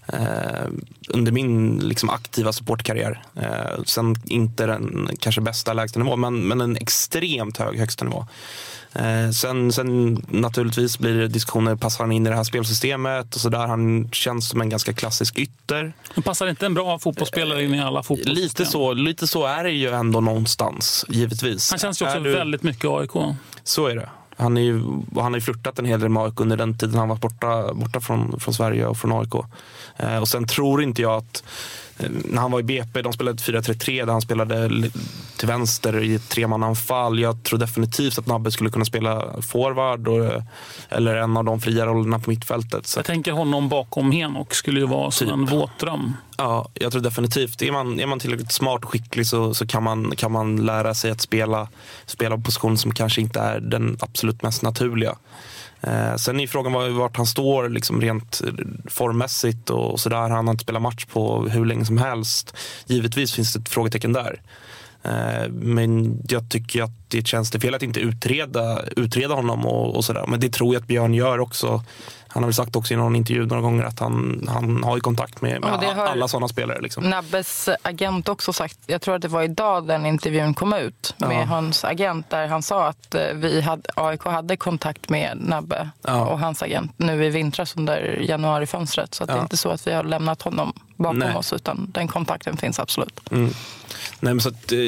[SPEAKER 8] Eh, under min liksom, aktiva supportkarriär. Eh, sen inte den kanske bästa lägsta nivån, men, men en extremt hög högsta nivå. Eh, sen, sen naturligtvis blir det diskussioner, passar han in i det här spelsystemet och så där. Han känns som en ganska klassisk ytter.
[SPEAKER 7] Men passar inte en bra fotbollsspelare in i alla fotbollssystem?
[SPEAKER 8] Lite så, lite så är det ju ändå någonstans, givetvis.
[SPEAKER 7] Han känns ju också
[SPEAKER 8] du-
[SPEAKER 7] väldigt mycket AIK. Så
[SPEAKER 8] är det. Han, är ju, han har ju flörtat en hel del med AIK under den tiden han var borta, borta från, från Sverige och från AIK. Eh, och sen tror inte jag att när han var i BP, de spelade 4-3-3 där han spelade till vänster i ett tremananfall. Jag tror definitivt att Nabbe skulle kunna spela forward och, eller en av de fria rollerna på mittfältet. Så
[SPEAKER 7] Jag tänker honom bakom Henok skulle ju vara som en våt dröm.
[SPEAKER 8] Ja, jag tror definitivt. Är man, är man tillräckligt smart och skicklig så, så kan, man, kan man lära sig att spela, spela på position som kanske inte är den absolut mest naturliga. Eh, sen är frågan var- vart han står liksom rent formmässigt och sådär. Han har inte spelat match på hur länge som helst. Givetvis finns det ett frågetecken där. Eh, Men jag tycker att det känns det fel att inte utreda, utreda honom och, och sådär. Men det tror jag att Björn gör också. Han har väl sagt också i någon intervju några gånger att han, han har ju kontakt med, med
[SPEAKER 9] har-
[SPEAKER 8] alla sådana spelare. Liksom.
[SPEAKER 9] Nabbes agent också sagt, jag tror att det var idag den intervjun kom ut med
[SPEAKER 8] Ja.
[SPEAKER 9] hans agent där han sa att eh, vi hade, AIK hade kontakt med Nabbe
[SPEAKER 8] Ja.
[SPEAKER 9] och hans agent nu i vintras under januarifönstret. Så att det är
[SPEAKER 8] Ja.
[SPEAKER 9] inte så att vi har lämnat honom bakom
[SPEAKER 8] Nej.
[SPEAKER 9] oss utan den kontakten finns absolut.
[SPEAKER 8] Mm. Nej, men så att, eh,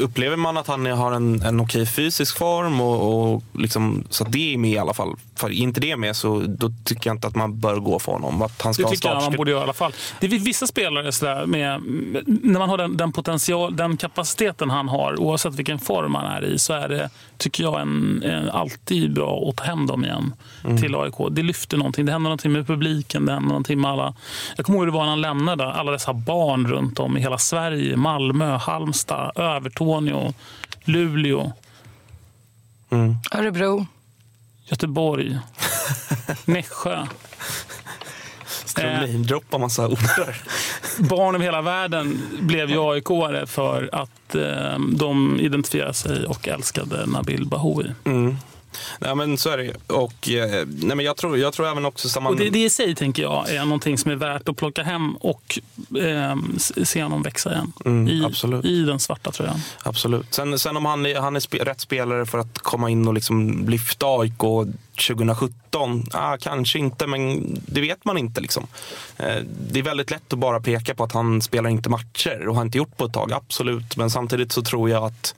[SPEAKER 8] upplever man att han har en, en okej fysisk form och, och liksom, så det är med i alla fall. För är inte det med så då tycker jag inte att man bör gå för honom. Att han ska
[SPEAKER 7] Det tycker jag man borde göra i alla fall. Det är vissa spelare sådär med, när man har den, den potential, den kapaciteten han har, oavsett vilken form han är i, så är det, tycker jag, en, en, alltid bra att ta hem dem igen
[SPEAKER 8] Mm.
[SPEAKER 7] till AIK. Det lyfter någonting. Det händer någonting med publiken, det händer någonting med alla. Jag kommer ihåg hur det var när han lämnade, alla dessa barn runt om i hela Sverige. Malmö, Halmstad, Övertorneå, Luleå,
[SPEAKER 8] Mm.
[SPEAKER 9] Örebro.
[SPEAKER 7] Göteborg, [LAUGHS] Nässjö. Eh.
[SPEAKER 8] namedroppa massa [LAUGHS] orter?
[SPEAKER 7] barn över hela världen blev ju AIK-are för att eh, de identifierade sig och älskade Nabil Bahoui.
[SPEAKER 8] Mm. Nej, men så är det ju. Och, eh, nej, men jag, tror, jag tror även också... Samman...
[SPEAKER 7] Och det, det i sig tänker jag är någonting som är värt att plocka hem och eh, se honom växa igen.
[SPEAKER 8] Mm,
[SPEAKER 7] I,
[SPEAKER 8] absolut.
[SPEAKER 7] I den svarta tröjan.
[SPEAKER 8] Absolut. Sen, sen om han är, han är spe, rätt spelare för att komma in och liksom lyfta AIK 2017? Ah, kanske inte, men det vet man inte. Liksom. Eh, det är väldigt lätt att bara peka på att han spelar inte matcher och har inte gjort på ett tag, absolut. Men samtidigt så tror jag att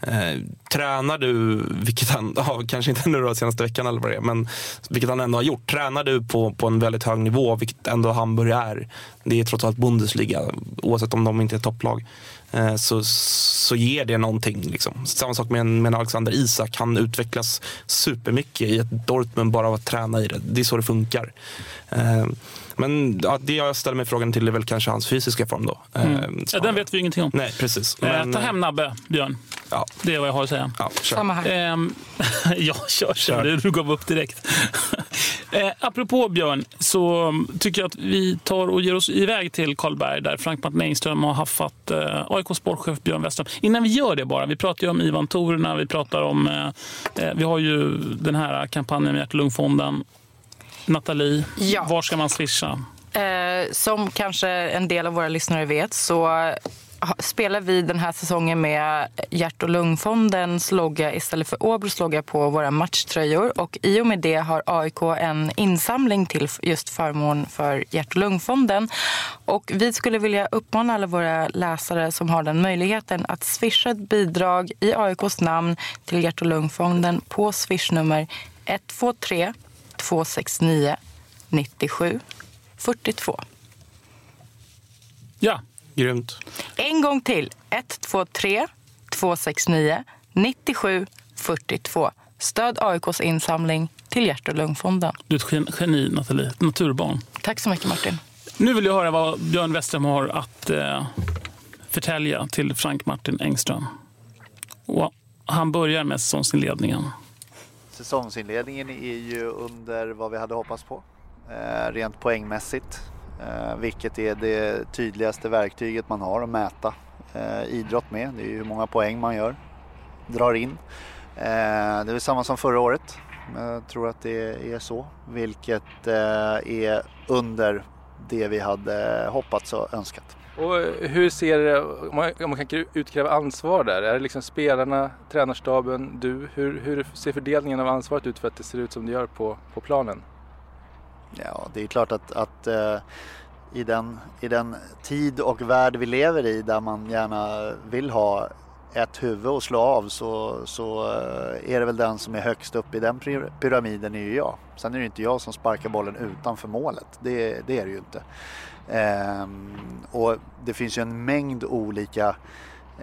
[SPEAKER 8] Eh, tränar du, vilket han, [LAUGHS] ja, kanske inte nu då senaste veckan eller vad det är, men vilket han ändå har gjort. Tränar du på, på en väldigt hög nivå, vilket ändå Hamburg är. Det är trots allt Bundesliga, oavsett om de inte är topplag. Eh, så, så ger det någonting. Liksom. Samma sak med, med Alexander Isak. Han utvecklas supermycket i ett Dortmund bara av att träna i det. Det är så det funkar. Eh, men ja, det jag ställer mig frågan till är väl kanske hans fysiska form då.
[SPEAKER 7] Mm. Ja, den vet vi ingenting om.
[SPEAKER 8] Nej, precis.
[SPEAKER 7] Men, ta hem Nabbe, Björn.
[SPEAKER 8] Ja.
[SPEAKER 7] Det är vad jag har att säga.
[SPEAKER 8] Ja,
[SPEAKER 9] Samma här.
[SPEAKER 7] Ehm, [LAUGHS] ja, kör, kör. Du, du gav upp direkt. [LAUGHS] eh, apropå Björn, så tycker jag att vi tar och ger oss iväg till Karlberg där Frank Martin Engström har haffat eh, AIK sportchef Björn Westström. Innan vi gör det bara, vi pratar ju om Ivan Torerna, vi pratar om, eh, vi har ju den här kampanjen med Hjärt-Lungfonden. Nathalie,
[SPEAKER 9] Ja.
[SPEAKER 7] var ska man swisha?
[SPEAKER 9] Eh, som kanske en del av våra lyssnare vet så spelar vi den här säsongen med Hjärt och lungfondens logga istället för Åbros logga på våra matchtröjor. Och I och med det har AIK en insamling till just förmån för Hjärt och lungfonden. Och vi skulle vilja uppmana alla våra läsare som har den möjligheten att swisha ett bidrag i AIKs namn till Hjärt och lungfonden på swishnummer 123 269 97 42.
[SPEAKER 7] Ja.
[SPEAKER 8] Grymt.
[SPEAKER 9] En gång till. 123 269 97 42. Stöd AIKs insamling till Hjärt och lungfonden.
[SPEAKER 7] Du är ett gen- geni, Nathalie. Naturbarn.
[SPEAKER 9] Tack så mycket Martin.
[SPEAKER 7] Nu vill jag höra vad Björn Westström har att eh, förtälja till Frank Martin Engström. Och han börjar med säsongsinledningen.
[SPEAKER 12] Säsongsinledningen är ju under vad vi hade hoppats på. Eh, rent poängmässigt. Eh, vilket är det tydligaste verktyget man har att mäta eh, idrott med. Det är ju hur många poäng man gör, drar in. Det är väl samma som förra året. Jag tror att det är så. Vilket är under det vi hade hoppats och önskat.
[SPEAKER 13] Och eh, hur ser, om man, om man kan utkräva ansvar där, är det liksom spelarna, tränarstaben, du? Hur, hur ser fördelningen av ansvaret ut för att det ser ut som det gör på, på planen?
[SPEAKER 12] Ja, det är klart att, att eh, i, den, i den tid och värld vi lever i där man gärna vill ha ett huvud att slå av så, så eh, är det väl den som är högst upp i den pyramiden är ju jag. Sen är det inte jag som sparkar bollen utanför målet. Det, det är det ju inte. Ehm, och det finns ju en mängd olika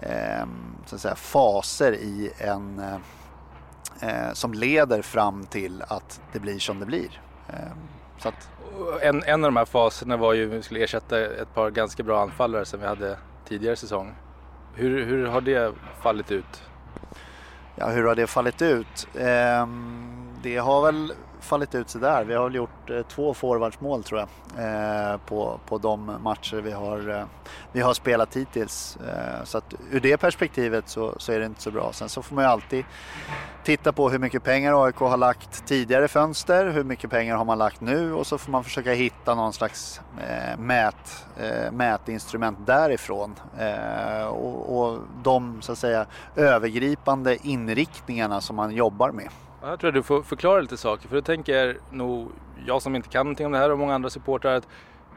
[SPEAKER 12] ehm, så att säga, faser i en eh, eh, som leder fram till att det blir som det blir. Ehm, så att,
[SPEAKER 13] En, en av de här faserna var ju att vi skulle ersätta ett par ganska bra anfallare som vi hade tidigare säsong. Hur, hur har det fallit ut?
[SPEAKER 12] Ja, hur har det fallit ut? Det har väl fallit ut sådär. Vi har väl gjort eh, två forwardsmål tror jag eh, på, på de matcher vi har, eh, vi har spelat hittills. Eh, så att ur det perspektivet så, så är det inte så bra. Sen så får man ju alltid titta på hur mycket pengar AIK har lagt tidigare fönster, hur mycket pengar har man lagt nu och så får man försöka hitta någon slags eh, mät, eh, mätinstrument därifrån. Eh, och, och de så att säga övergripande inriktningarna som man jobbar med.
[SPEAKER 13] Här Jag tror att du får förklara lite saker för då tänker nog jag som inte kan någonting om det här och många andra supportrar att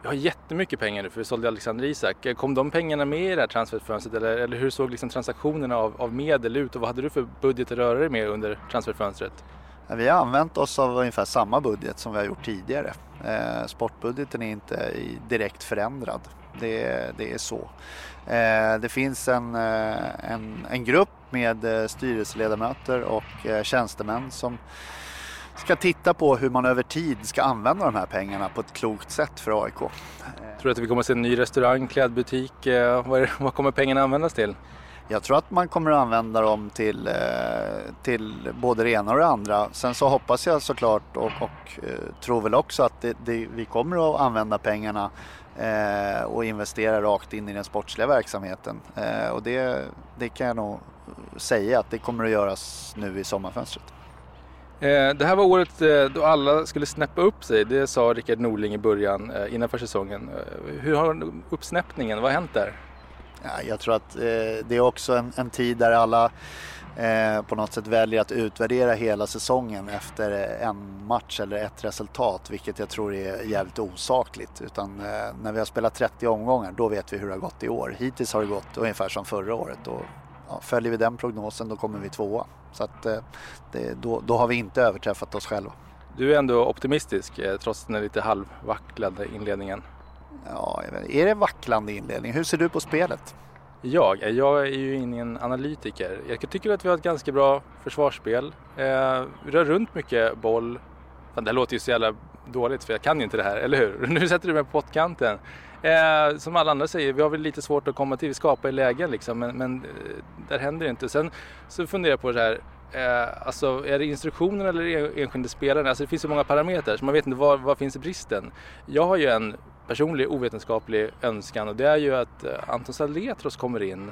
[SPEAKER 13] vi har jättemycket pengar nu för vi sålde Alexander Isak. Kom de pengarna med i det här transferfönstret eller, eller hur såg liksom transaktionerna av, av medel ut och vad hade du för budget att röra dig med under transferfönstret?
[SPEAKER 12] Vi har använt oss av ungefär samma budget som vi har gjort tidigare. Eh, sportbudgeten är inte direkt förändrad. Det, det är så. Eh, det finns en, eh, en, en grupp med eh, styrelseledamöter och eh, tjänstemän som ska titta på hur man över tid ska använda de här pengarna på ett klokt sätt för AIK.
[SPEAKER 13] Tror du att vi kommer att se en ny restaurang, klädbutik? Eh, Vad, kommer pengarna användas till?
[SPEAKER 12] Jag tror att man kommer att använda dem till, eh, till både det ena och det andra. Sen så hoppas jag såklart och, och eh, tror väl också att det, det, vi kommer att använda pengarna eh, och investera rakt in i den sportsliga verksamheten. Eh, och det, det kan jag nog säga att det kommer att göras nu i sommarfönstret.
[SPEAKER 13] Eh, det här var året eh, då alla skulle snäppa upp sig. Det sa Rickard Norling i början eh, innanför säsongen. Hur har uppsnäppningen, vad har hänt där?
[SPEAKER 12] Ja, jag tror att det är också en, en tid där alla på något sätt väljer att utvärdera hela säsongen efter en match eller ett resultat, vilket jag tror är jävligt osakligt. Utan när vi har spelat 30 omgångar, då vet vi hur det har gått i år. Hittills har det gått ungefär som förra året och ja, följer vi den prognosen då kommer vi tvåa. Så att, eh, det, då, då har vi inte överträffat oss själva.
[SPEAKER 13] Du är ändå optimistisk eh, trots den lite halvvacklade inledningen.
[SPEAKER 12] Ja, är det vacklande inledning? Hur ser du på spelet?
[SPEAKER 13] Jag? Eh, jag är ju ingen analytiker. Jag tycker att vi har ett ganska bra försvarsspel. Eh, vi rör runt mycket boll. Fan, det här låter ju så jävla dåligt för jag kan ju inte det här, eller hur? [LAUGHS] Nu sätter du mig på pottkanten. Eh, som alla andra säger, vi har väl lite svårt att komma till, vi skapar i lägen liksom, men, men eh, där händer det inte. Sen så funderar jag på det här, eh, alltså är det instruktionerna eller enskilda spelaren? Alltså det finns så många parametrar så man vet inte var, var finns bristen. Jag har ju en personlig ovetenskaplig önskan och det är ju att eh, Anton Saletros kommer in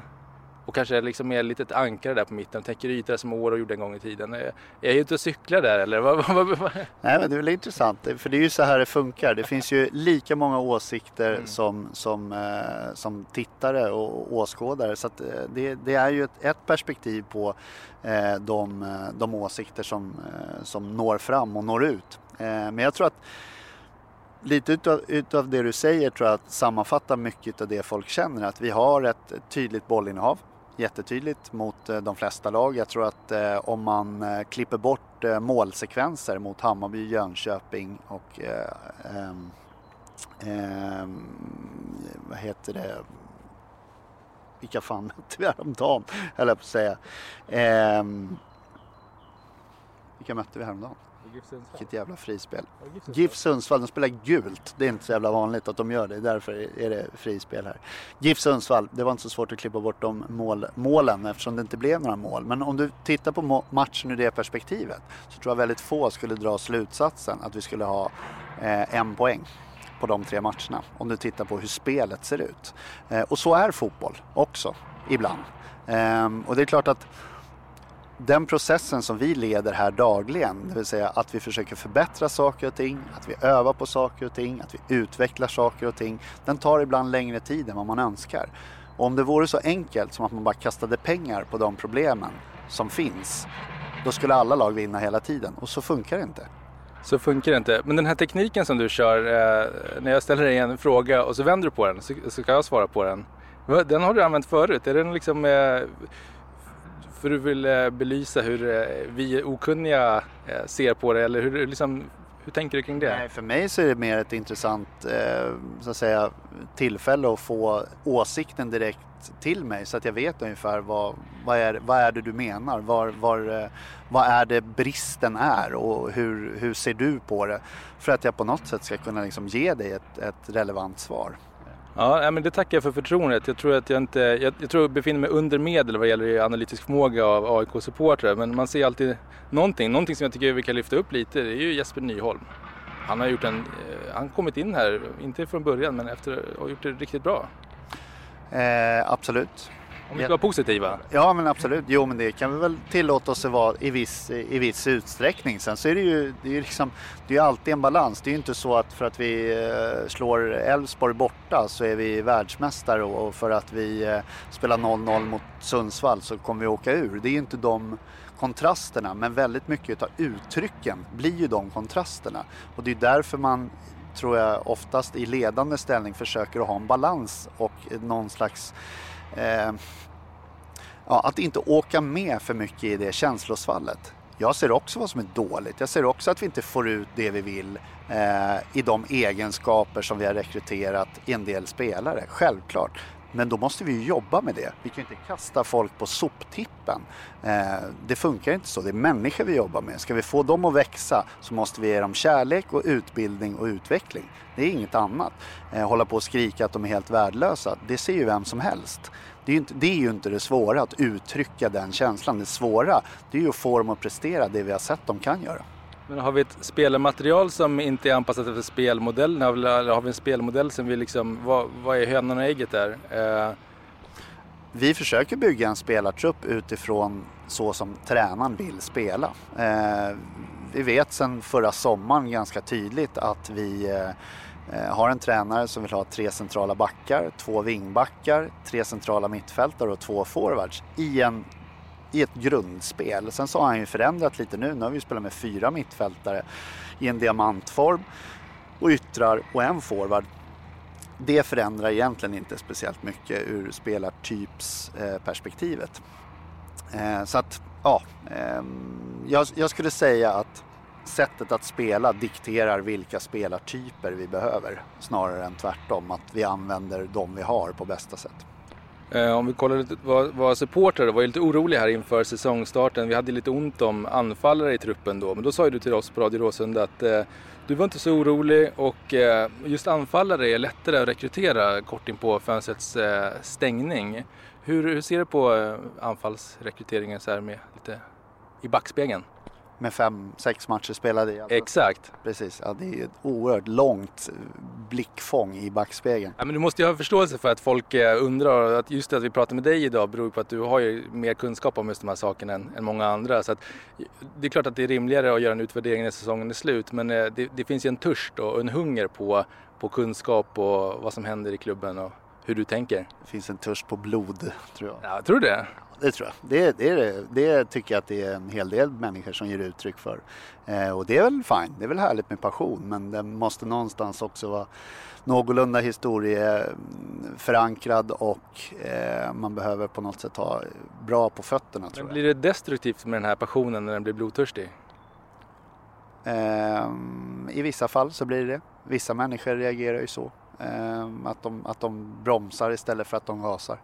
[SPEAKER 13] och kanske liksom är lite ett ankare där på mitten och täcker ytor som Åre gjorde en gång i tiden. Är jag ute och cyklar där eller? [LAUGHS]
[SPEAKER 12] Nej men det är väl intressant för det är ju så här det funkar. Det finns ju lika många åsikter mm. som, som, eh, som tittare och åskådare så eh, det, det är ju ett, ett perspektiv på eh, de, eh, de åsikter som, eh, som når fram och når ut. Eh, men jag tror att lite utav, utav det du säger tror jag att sammanfattar mycket av det folk känner. Att vi har ett tydligt bollinnehav jättetydligt mot eh, de flesta lag. Jag tror att eh, om man eh, klipper bort eh, målsekvenser mot Hammarby, Jönköping och eh, ehm, ehm, vad heter det? Vilka fan mötte vi häromdagen? Höll jag på att säga. Ehm, vilka mötte vi häromdagen? Vilket jävla frispel. GIF Sundsvall, de spelar gult. Det är inte så jävla vanligt att de gör det. Därför är det frispel här. GIF Sundsvall, det var inte så svårt att klippa bort de mål, målen eftersom det inte blev några mål. Men om du tittar på matchen ur det perspektivet så tror jag väldigt få skulle dra slutsatsen att vi skulle ha eh, en poäng på de tre matcherna. Om du tittar på hur spelet ser ut. Eh, och så är fotboll också, ibland. Eh, och det är klart att den processen som vi leder här dagligen, det vill säga att vi försöker förbättra saker och ting, att vi övar på saker och ting, att vi utvecklar saker och ting, den tar ibland längre tid än vad man önskar. Och om det vore så enkelt som att man bara kastade pengar på de problemen som finns, då skulle alla lag vinna hela tiden och så funkar det inte.
[SPEAKER 13] Så funkar det inte. Men den här tekniken som du kör, eh, när jag ställer dig en fråga och så vänder du på den så, så kan jag svara på den. Den har du använt förut. Är den liksom eh, för du vill eh, belysa hur eh, vi okunniga eh, ser på det eller hur, liksom, hur tänker du kring det?
[SPEAKER 12] Nej, för mig så är det mer ett intressant så att säga, tillfälle att få åsikten direkt till mig så att jag vet ungefär vad, vad, är, vad är det du menar? Var, var, vad är det bristen är och hur, hur ser du på det? För att jag på något sätt ska kunna liksom ge dig ett, ett relevant svar.
[SPEAKER 13] Ja, men det tackar jag för förtroendet. Jag tror att jag inte, jag, jag tror jag befinner mig under medel vad gäller analytisk förmåga av AIK-supportrar. Men man ser alltid någonting. Någonting som jag tycker vi kan lyfta upp lite, det är ju Jesper Nyholm. Han har gjort en, eh, han kommit in här, inte från början, men efter och gjort det riktigt bra.
[SPEAKER 12] Eh, absolut.
[SPEAKER 13] Om vi ska vara positiva?
[SPEAKER 12] Ja men absolut, jo men det kan vi väl tillåta oss att vara i viss, i viss utsträckning. Sen så är det ju det är liksom, det är alltid en balans. Det är ju inte så att för att vi eh, slår Elfsborg borta så är vi världsmästare och för att vi eh, spelar 0-0 mot Sundsvall så kommer vi åka ur. Det är ju inte de kontrasterna men väldigt mycket av uttrycken blir ju de kontrasterna. Och det är därför man tror jag oftast i ledande ställning försöker att ha en balans och någon slags eh, ja, att inte åka med för mycket i det känslosvallet. Jag ser också vad som är dåligt. Jag ser också att vi inte får ut det vi vill eh, i de egenskaper som vi har rekryterat i en del spelare. Självklart. Men då måste vi ju jobba med det. Vi kan inte kasta folk på soptippen. Eh, det funkar inte så. Det är människor vi jobbar med. Ska vi få dem att växa så måste vi ge dem kärlek och utbildning och utveckling. Det är inget annat. Eh, hålla på och skrika att de är helt värdelösa. Det ser ju vem som helst. Det är, ju inte, det är ju inte det svåra att uttrycka den känslan. Det svåra det är ju att få dem att prestera det vi har sett de kan göra.
[SPEAKER 13] Men har vi ett spelarmaterial som inte är anpassat efter spelmodellen? Eller har vi en spelmodell som vi liksom, vad, vad är hönan och ägget där? Eh...
[SPEAKER 12] Vi försöker bygga en spelartrupp utifrån så som tränaren vill spela. Eh, vi vet sedan förra sommaren ganska tydligt att vi eh, har en tränare som vill ha tre centrala backar, två vingbackar, tre centrala mittfältare och två forwards i, en, i ett grundspel. Sen så har han ju förändrat lite nu. Nu har vi spelat med fyra mittfältare i en diamantform och yttrar och en forward. Det förändrar egentligen inte speciellt mycket ur spelartypsperspektivet. Eh, eh, så att, ja, ehm, jag skulle säga att sättet att spela dikterar vilka spelartyper vi behöver snarare än tvärtom, att vi använder de vi har på bästa sätt.
[SPEAKER 13] Eh, om vi kollar lite vad, vad supportrar var lite oroliga här inför säsongstarten. Vi hade lite ont om anfallare i truppen då, men då sa ju du till oss på Radio Råsunda att eh, du var inte så orolig och eh, just anfallare är lättare att rekrytera kort in på fönstrets eh, stängning. Hur, hur, ser du på eh, anfallsrekryteringen så här med lite i backspegeln?
[SPEAKER 12] Med fem, sex matcher spelade i. Alltså.
[SPEAKER 13] Exakt.
[SPEAKER 12] Precis, ja, det är ett oerhört långt blickfång i backspegeln.
[SPEAKER 13] Ja, men du måste ju ha förståelse för att folk eh, undrar, att just att vi pratar med dig idag beror på att du har ju mer kunskap om just de här sakerna än, än många andra. Så att, det är klart att det är rimligare att göra en utvärdering när säsongen är slut men eh, det, det finns ju en törst och en hunger på, på kunskap och vad som händer i klubben och hur du tänker.
[SPEAKER 12] Det finns en törst på blod tror jag.
[SPEAKER 13] Ja, tror du det?
[SPEAKER 12] det tror jag. Det, det, det, tycker jag att det är en hel del människor som ger uttryck för. Eh, och det är väl fine, det är väl härligt med passion men den måste någonstans också vara någorlunda historieförankrad och eh, man behöver på något sätt ha bra på fötterna.
[SPEAKER 13] Men blir det destruktivt med den här passionen när den blir blodtörstig?
[SPEAKER 12] Eh, I vissa fall så blir det Vissa människor reagerar ju så. Eh, att, de, att de bromsar istället för att de gasar.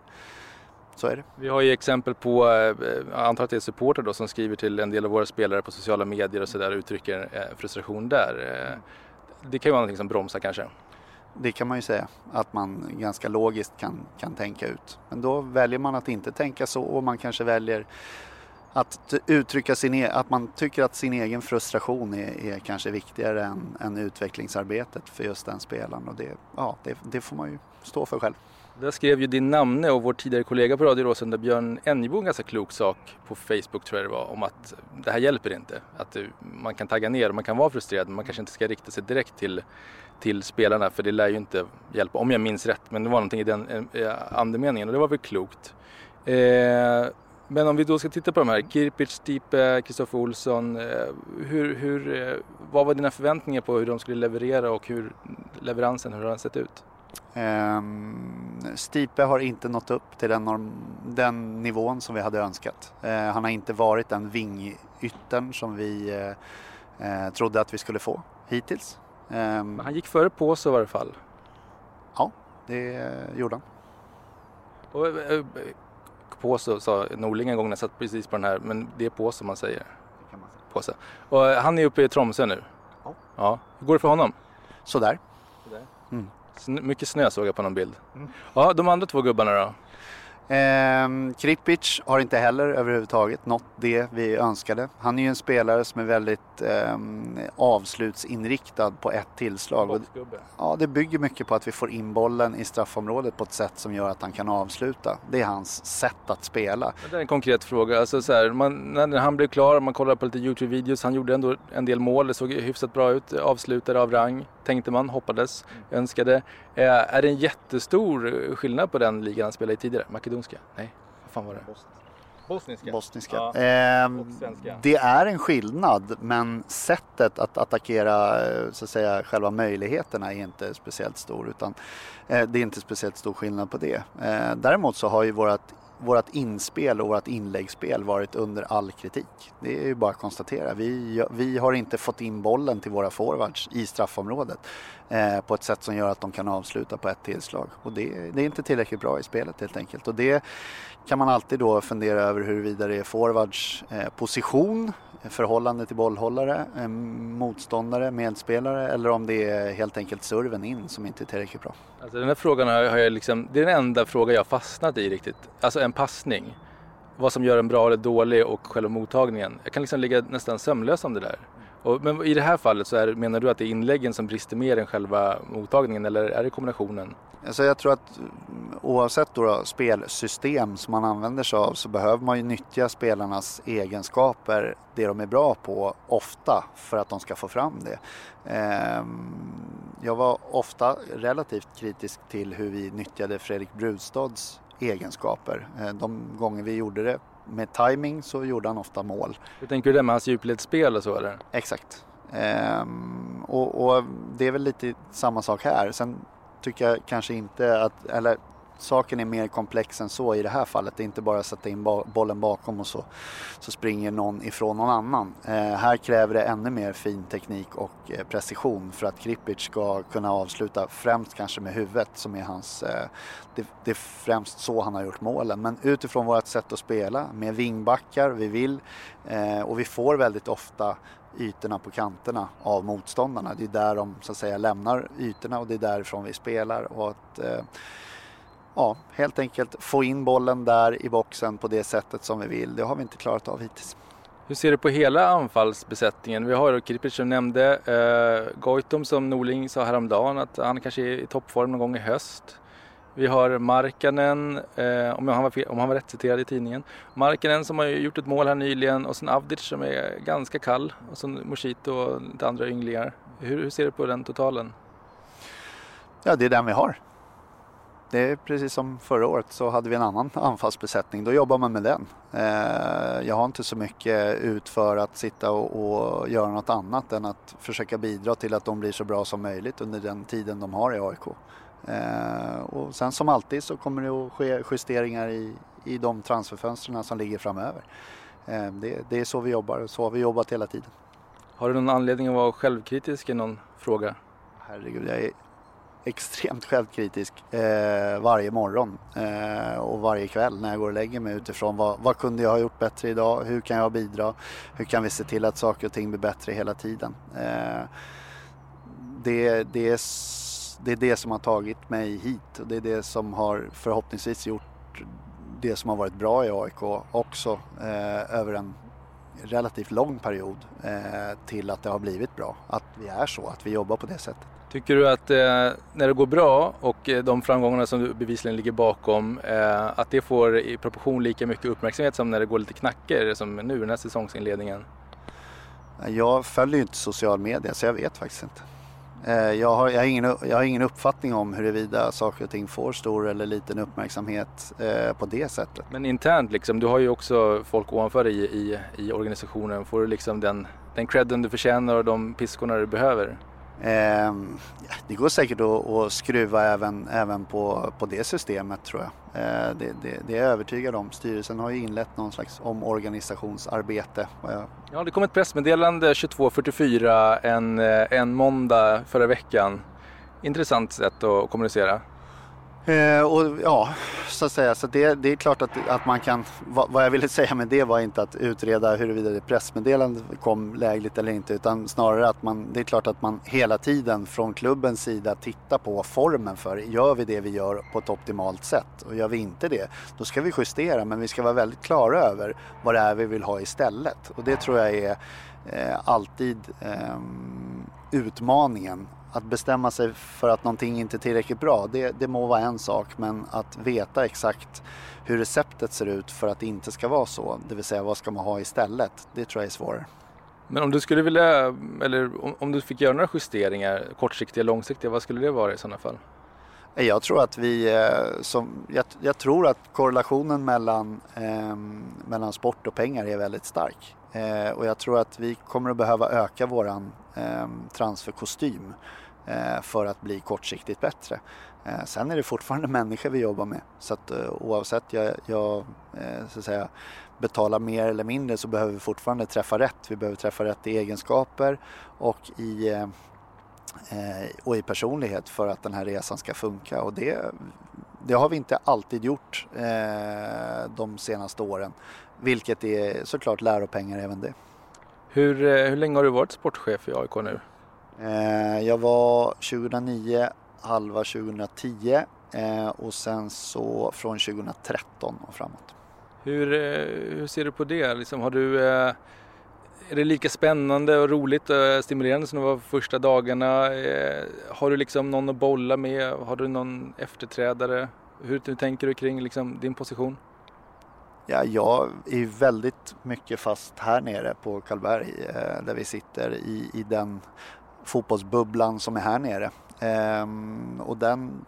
[SPEAKER 12] Så är det.
[SPEAKER 13] Vi har ju exempel på, jag eh, antar att det är supporter då som skriver till en del av våra spelare på sociala medier och sådär och uttrycker eh, frustration där. Eh, det kan ju vara någonting som bromsar kanske.
[SPEAKER 12] Det kan man ju säga, att man ganska logiskt kan, kan tänka ut. Men då väljer man att inte tänka så och man kanske väljer att uttrycka sin, e att man tycker att sin egen frustration är, är kanske viktigare än, än, utvecklingsarbetet för just den spelaren och det, ja, det, det får man ju stå för själv.
[SPEAKER 13] Där skrev ju din namne och vår tidigare kollega på Radio Råsunda, Björn Enjebo, en ganska klok sak på Facebook tror jag det var, om att det här hjälper inte. Att eh, man kan tagga ner och man kan vara frustrerad, men man kanske inte ska rikta sig direkt till, till spelarna, för det lär ju inte hjälpa, om jag minns rätt. Men det var någonting i den eh, andemeningen och det var väl klokt. Eh, men om vi då ska titta på de här, Kirpic, Stipe, Kristoffer Olsson. Eh, hur, hur, eh, vad var dina förväntningar på hur de skulle leverera och hur leveransen, hur har den sett ut?
[SPEAKER 12] Um, Stipe har inte nått upp till den, norm, den nivån som vi hade önskat. Uh, han har inte varit den vingyttern som vi uh, uh, trodde att vi skulle få hittills. Um,
[SPEAKER 13] han gick före Påse i varje fall?
[SPEAKER 12] Ja, det gjorde han.
[SPEAKER 13] Och, Påse sa Norling en gång när jag satt precis på den här, men det är Påse man säger.
[SPEAKER 12] Det kan man säga.
[SPEAKER 13] Påse. Och han är uppe i Tromsö nu?
[SPEAKER 12] Ja.
[SPEAKER 13] ja. Hur går det för honom?
[SPEAKER 12] Sådär.
[SPEAKER 13] Sådär.
[SPEAKER 12] Mm.
[SPEAKER 13] Mycket snö såg jag på någon bild. Mm. Ja, de andra två gubbarna då?
[SPEAKER 12] Eh, Kripic har inte heller överhuvudtaget nått det vi önskade. Han är ju en spelare som är väldigt eh, avslutsinriktad på ett tillslag. ja, det bygger mycket på att vi får in bollen i straffområdet på ett sätt som gör att han kan avsluta. Det är hans sätt att spela.
[SPEAKER 13] Det är en konkret fråga. Alltså så här, man, när han blev klar, man kollade på lite Youtube-videos, han gjorde ändå en del mål, det såg hyfsat bra ut, avslutade av rang, tänkte man, hoppades, mm. önskade. Eh, är det en jättestor skillnad på den ligan han spelade i tidigare? Makedonska? Nej, vad fan var det? Bosniska.
[SPEAKER 12] Bosniska. Ja. Eh, det är en skillnad men sättet att attackera så att säga, själva möjligheterna är inte speciellt stor utan eh, det är inte speciellt stor skillnad på det. Eh, däremot så har ju vårat vårt inspel och vårt inläggsspel varit under all kritik. Det är ju bara att konstatera. Vi, vi har inte fått in bollen till våra forwards i straffområdet eh, på ett sätt som gör att de kan avsluta på ett tillslag. Och det, det, är inte tillräckligt bra i spelet helt enkelt. Och det kan man alltid då fundera över huruvida det är forwards eh, position förhållande till bollhållare, eh, motståndare, medspelare eller om det är helt enkelt serven in som inte är tillräckligt bra.
[SPEAKER 13] Alltså den här frågan har jag liksom, det är den enda fråga jag fastnat i riktigt. Alltså en passning. Vad som gör en bra eller dålig och själva mottagningen. Jag kan liksom ligga nästan sömnlös om det där. Och, men i det här fallet så är, menar du att det är inläggen som brister mer än själva mottagningen eller är det kombinationen?
[SPEAKER 12] Alltså jag tror att mm, oavsett då, då spelsystem som man använder sig av så behöver man ju nyttja spelarnas egenskaper, det de är bra på, ofta för att de ska få fram det. Ehm, jag var ofta relativt kritisk till hur vi nyttjade Fredrik Brudstads egenskaper. Eh, de gånger vi gjorde det med timing så gjorde han ofta mål.
[SPEAKER 13] Hur tänker du det med hans djupledsspel och så eller?
[SPEAKER 12] Exakt. Ehm, och, och, det är väl lite samma sak här. Sen tycker jag kanske inte att, eller saken är mer komplex än så i det här fallet. Det är inte bara att sätta in bollen bakom och så, så springer någon ifrån någon annan. Eh, här kräver det ännu mer fin teknik och eh, precision för att Kripic ska kunna avsluta främst kanske med huvudet som är hans, eh, det, det, är främst så han har gjort målen. Men utifrån vårt sätt att spela med vingbackar, vi vill eh, och vi får väldigt ofta ytorna på kanterna av motståndarna. Det är där de så att säga lämnar ytorna och det är därifrån vi spelar. Och att, eh, ja, helt enkelt få in bollen där i boxen på det sättet som vi vill. Det har vi inte klarat av hittills.
[SPEAKER 13] Hur ser du på hela anfallsbesättningen? Vi har Kripic som nämnde, eh, Goitom som Norling sa häromdagen att han kanske är i toppform någon gång i höst. Vi har Markanen, eh, om, han var, om han var rätt citerad i tidningen. Markanen som har gjort ett mål här nyligen och sen Avdic som är ganska kall och sen Moshito och lite andra ynglingar. Hur, hur ser du på den totalen?
[SPEAKER 12] Ja, det är den vi har. Det är precis som förra året så hade vi en annan anfallsbesättning. Då jobbar man med den. Eh, jag har inte så mycket ut för att sitta och, och, göra något annat än att försöka bidra till att de blir så bra som möjligt under den tiden de har i AIK. Eh, och sen som alltid så kommer det att ske justeringar i, i de transferfönstren som ligger framöver. Eh, det, det, är så vi jobbar och så har vi jobbat hela tiden.
[SPEAKER 13] Har du någon anledning att vara självkritisk i någon fråga?
[SPEAKER 12] Herregud, jag är extremt självkritisk eh, varje morgon eh, och varje kväll när jag går och lägger mig utifrån vad, vad kunde jag ha gjort bättre idag? Hur kan jag bidra? Hur kan vi se till att saker och ting blir bättre hela tiden? Eh, det, det, är, det är det som har tagit mig hit och det är det som har förhoppningsvis gjort det som har varit bra i AIK också eh, över en relativt lång period eh, till att det har blivit bra. Att vi är så, att vi jobbar på det sättet.
[SPEAKER 13] Tycker du att eh, när det går bra och eh, de framgångarna som du bevisligen ligger bakom, eh, att det får i proportion lika mycket uppmärksamhet som när det går lite knackor som nu den här säsongsinledningen?
[SPEAKER 12] Jag följer ju inte social media så jag vet faktiskt inte. Eh, jag har, jag, har ingen, jag har ingen uppfattning om huruvida saker och ting får stor eller liten uppmärksamhet eh, på det sättet.
[SPEAKER 13] Men internt liksom, du har ju också folk ovanför dig i, i, i organisationen. Får du liksom den, den credden du förtjänar och de piskorna du behöver?
[SPEAKER 12] Eh, det går säkert att, att skruva även, även på, på det systemet tror jag. Eh, det, det, det, är jag övertygad om. Styrelsen har ju inlett någon slags omorganisationsarbete.
[SPEAKER 13] Ja, det kom ett pressmeddelande 22.44 en, eh, en måndag förra veckan. Intressant sätt att kommunicera.
[SPEAKER 12] Eh, och ja, så att säga, så det, det är klart att, att man kan, vad, vad, jag ville säga med det var inte att utreda huruvida det pressmeddelandet kom lägligt eller inte utan snarare att man, det är klart att man hela tiden från klubbens sida tittar på formen för, gör vi det vi gör på ett optimalt sätt? Och gör vi inte det, då ska vi justera men vi ska vara väldigt klara över vad det är vi vill ha istället. Och det tror jag är eh, alltid eh, utmaningen att bestämma sig för att någonting inte är tillräckligt bra, det, det må vara en sak, men att veta exakt hur receptet ser ut för att det inte ska vara så, det vill säga vad ska man ha istället, det tror jag är svårare.
[SPEAKER 13] Men om du skulle vilja, eller om, om du fick göra några justeringar, kortsiktiga, långsiktiga, vad skulle det vara i sådana fall?
[SPEAKER 12] Jag tror att vi, eh, som, jag, jag tror att korrelationen mellan, eh, mellan sport och pengar är väldigt stark. Eh, och jag tror att vi kommer att behöva öka våran eh, transferkostym Eh, för att bli kortsiktigt bättre. Eh, sen är det fortfarande [LAUGHS] människor vi jobbar med så att eh, oavsett jag, jag så att säga, betalar mer eller mindre så behöver vi fortfarande träffa rätt. Vi behöver träffa rätt i egenskaper och i och i personlighet för att den här resan ska funka och det, det har vi inte alltid gjort de senaste åren. Vilket är såklart läropengar även det.
[SPEAKER 13] Hur, hur länge har du varit sportchef i AIK nu?
[SPEAKER 12] Eh, jag var 2009, halva 2010 eh, och sen så från 2013 och framåt.
[SPEAKER 13] Hur, eh, hur ser du på det? Liksom, har du, är det lika spännande och roligt och stimulerande som det var första dagarna? Har du liksom någon att bolla med? Har du någon efterträdare? Hur, hur tänker du kring liksom din position?
[SPEAKER 12] Ja, jag är väldigt mycket fast här nere på Karlberg där vi sitter i, i den fotbollsbubblan som är här nere. Ehm, och den,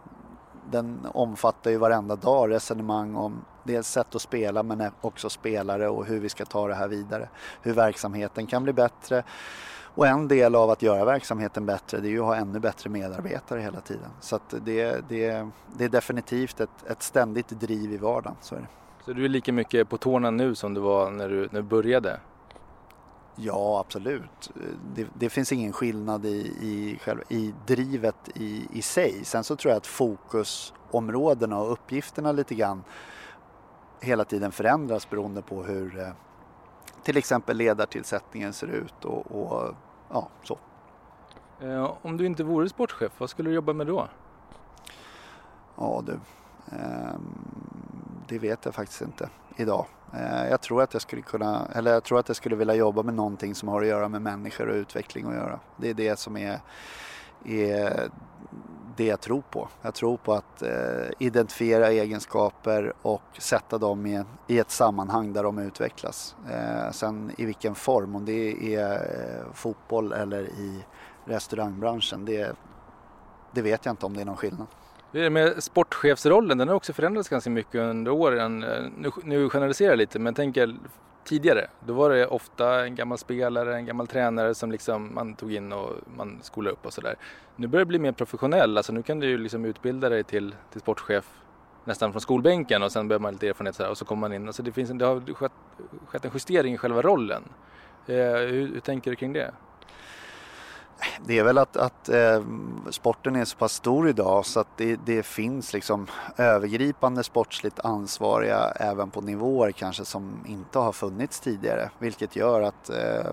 [SPEAKER 12] den omfattar ju varenda dag resonemang om dels sätt att spela men också spelare och hur vi ska ta det här vidare. Hur verksamheten kan bli bättre. Och en del av att göra verksamheten bättre det är ju att ha ännu bättre medarbetare hela tiden. Så det, det, det är definitivt ett, ett ständigt driv i vardagen. Så, är det.
[SPEAKER 13] så du är lika mycket på tårna nu som du var när du, när du började?
[SPEAKER 12] Ja, absolut. Det, det, finns ingen skillnad i, i, själv, i drivet i, i sig. Sen så tror jag att fokusområdena och uppgifterna lite grann hela tiden förändras beroende på hur eh, till exempel ledartillsättningen ser ut och, och ja, så.
[SPEAKER 13] Eh, om du inte vore sportchef, vad skulle du jobba med då?
[SPEAKER 12] Ja du, eh, det vet jag faktiskt inte idag. Eh, jag tror att jag skulle kunna, eller jag tror att jag skulle vilja jobba med någonting som har att göra med människor och utveckling att göra. Det är det som är, är det jag tror på. Jag tror på att eh, identifiera egenskaper och sätta dem i, i ett sammanhang där de utvecklas. Eh, sen i vilken form, om det är eh, fotboll eller i restaurangbranschen, det, det vet jag inte om det är någon skillnad.
[SPEAKER 13] Det med sportchefsrollen, den har också förändrats ganska mycket under åren. Eh, nu, nu generaliserar jag lite, men tänk tänker tidigare, då var det ofta en gammal spelare, en gammal tränare som liksom man tog in och man skolade upp och sådär. Nu börjar det bli mer professionell, alltså nu kan du ju liksom utbilda dig till, till sportchef nästan från skolbänken och sen behöver man lite erfarenhet och, och så kommer man in. Alltså det, finns, det har skett, skett en justering i själva rollen. Eh, hur, hur tänker du kring det?
[SPEAKER 12] Det är väl att, att eh, sporten är så pass stor idag så att det, det, finns liksom övergripande sportsligt ansvariga även på nivåer kanske som inte har funnits tidigare. Vilket gör att eh,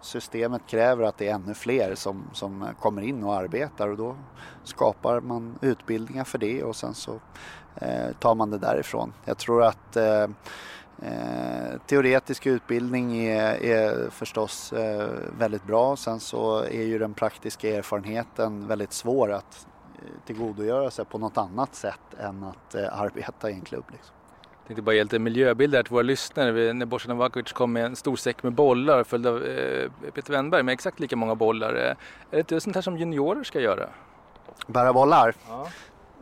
[SPEAKER 12] systemet kräver att det är ännu fler som, som kommer in och arbetar och då skapar man utbildningar för det och sen så eh, tar man det därifrån. Jag tror att eh, eh, teoretisk utbildning är, är förstås eh, väldigt bra. Sen så är ju den praktiska erfarenheten väldigt svår att eh, tillgodogöra sig på något annat sätt än att eh, arbeta i en klubb. Liksom.
[SPEAKER 13] Jag tänkte bara ge lite miljöbild här till våra lyssnare. Vi, när Bosan Novakovic kom med en stor säck med bollar följd av eh, Peter Wennberg med exakt lika många bollar. Är det inte sånt här som juniorer ska göra?
[SPEAKER 12] Bära bollar? Ja.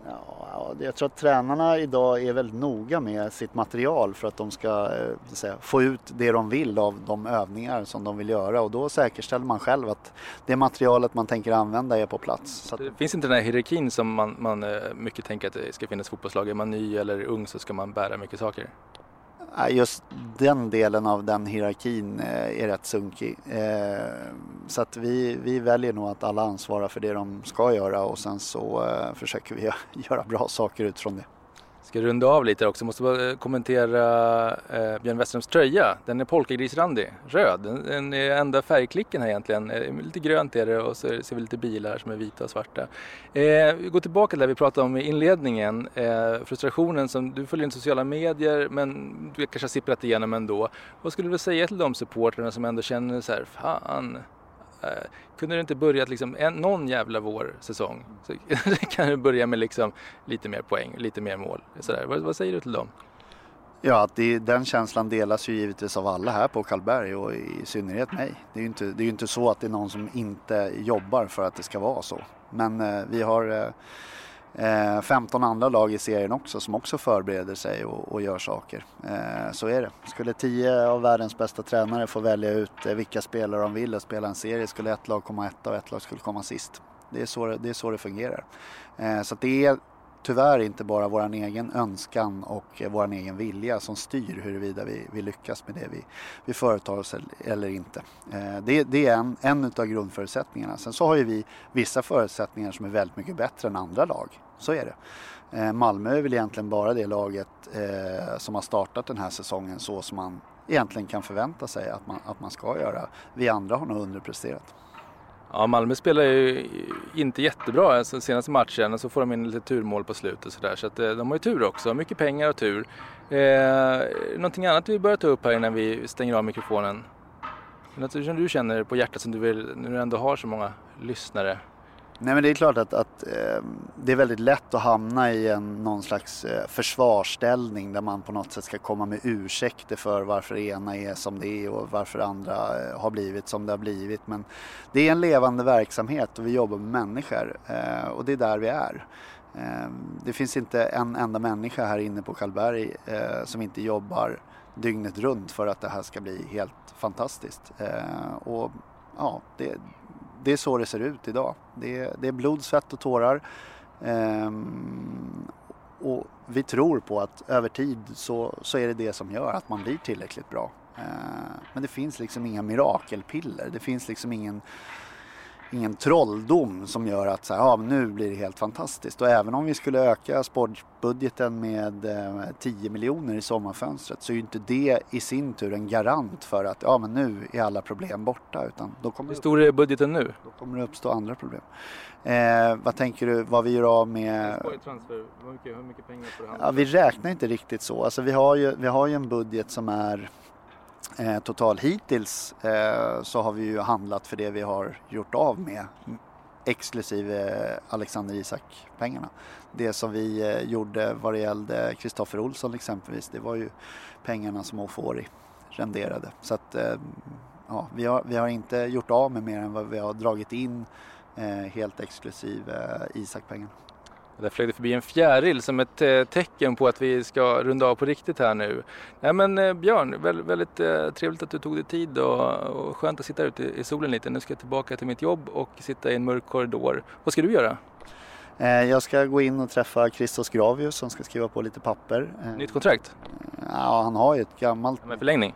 [SPEAKER 12] Ja, jag tror att tränarna idag är väldigt noga med sitt material för att de ska eh, säga, få ut det de vill av de övningar som de vill göra och då säkerställer man själv att det materialet man tänker använda är på plats.
[SPEAKER 13] Så finns inte den här hierarkin som man, man eh, mycket tänker att det ska finnas fotbollslag. Är man ny eller ung så ska man bära mycket saker.
[SPEAKER 12] Just den delen av den hierarkin eh, är rätt sunkig. Eh, så att vi, vi väljer nog att alla ansvarar för det de ska göra och sen så eh, försöker vi [LAUGHS] göra bra saker utifrån det
[SPEAKER 13] ska runda av lite också. Måste bara eh, kommentera eh, Björn Westerholms tröja. Den är polkagrisrandig, röd. Den, den är enda färgklicken här egentligen. Eh, lite grönt är det och så ser vi lite bilar som är vita och svarta. Eh, vi går tillbaka till det vi pratade om i inledningen. Eh, frustrationen som du följer inte sociala medier men du kanske har sipprat igenom ändå. Vad skulle du säga till de supportrarna som ändå känner så här, fan Eh, kunde det inte börjat liksom en, någon jävla vårsäsong så [LAUGHS] kan du börja med liksom lite mer poäng, lite mer mål. Sådär. Vad, vad säger du till dem?
[SPEAKER 12] Ja, att det, den känslan delas ju givetvis av alla här på Karlberg och i synnerhet mig. Det är ju inte, det är inte så att det är någon som inte jobbar för att det ska vara så. Men eh, vi har eh, Eh, 15 andra lag i serien också som också förbereder sig och, och gör saker. Eh, så är det. Skulle 10 av världens bästa tränare få välja ut eh, vilka spelare de vill och spela en serie skulle ett lag komma etta och ett lag skulle komma sist. Det är så det, är så det fungerar. Eh, så det är tyvärr inte bara vår egen önskan och eh, vår egen vilja som styr huruvida vi, vi lyckas med det vi, vi företar oss eller inte. Det, det är en, en av grundförutsättningarna. Sen så har ju vi vissa förutsättningar som är väldigt mycket bättre än andra lag. Så är det. Eh, Malmö är väl egentligen bara det laget eh, som har startat den här säsongen så som man egentligen kan förvänta sig att man, att man ska göra. Vi andra har nog underpresterat.
[SPEAKER 13] Ja, Malmö spelar ju inte jättebra alltså, senaste matchen och så får de in lite turmål på slutet så där. Så att, eh, de har ju tur också, mycket pengar och tur. Eh, någonting annat vi börjar ta upp här innan vi stänger av mikrofonen? Något som du känner på hjärtat som du vill, när du ändå har så många lyssnare?
[SPEAKER 12] Nej men det är klart att, att eh, det är väldigt lätt att hamna i en, någon slags eh, försvarsställning där man på något sätt ska komma med ursäkter för varför det ena är som det är och varför det andra eh, har blivit som det har blivit. Men det är en levande verksamhet och vi jobbar med människor eh, och det är där vi är. Eh, det finns inte en enda människa här inne på Karlberg eh, som inte jobbar dygnet runt för att det här ska bli helt fantastiskt. Eh, och ja, det, det är så det ser ut idag. Det är, det är blod, svett och tårar. Ehm, och vi tror på att över tid så, så är det det som gör att man blir tillräckligt bra. Ehm, men det finns liksom inga mirakelpiller. Det finns liksom ingen ingen trolldom som gör att så här, ja, nu blir det helt fantastiskt. Och även om vi skulle öka sportbudgeten med eh, 10 miljoner i sommarfönstret så är ju inte det i sin tur en garant för att ja, men nu är alla problem borta. Utan då kommer
[SPEAKER 13] Hur stor är budgeten nu?
[SPEAKER 12] Då kommer det uppstå andra problem. Eh, vad tänker du, vad vi gör av med...
[SPEAKER 13] Hur mycket, hur mycket pengar får du
[SPEAKER 12] ja, Vi räknar inte riktigt så. Alltså, vi, har ju, vi har ju en budget som är Eh, total hittills eh, så har vi ju handlat för det vi har gjort av med mm, exklusive Alexander Isak-pengarna. Det som vi eh, gjorde vad det gällde Kristoffer Olsson exempelvis, det var ju pengarna som Ofori renderade. Så att eh, ja, vi har, vi har inte gjort av med mer än vad vi har dragit in eh, helt exklusive Isak-pengarna.
[SPEAKER 13] Där flög det förbi en fjäril som ett eh, tecken på att vi ska runda av på riktigt här nu. Nej men eh, Björn, väldigt, väldigt eh, trevligt att du tog dig tid och skönt att sitta ute i solen lite. Nu ska jag tillbaka till mitt jobb och sitta i en mörk korridor. Vad ska du göra?
[SPEAKER 12] Jag ska gå in och träffa Christos Gravius som ska skriva på lite papper.
[SPEAKER 13] Nytt kontrakt?
[SPEAKER 12] Ja, han har ju ett gammalt...
[SPEAKER 13] Med förlängning?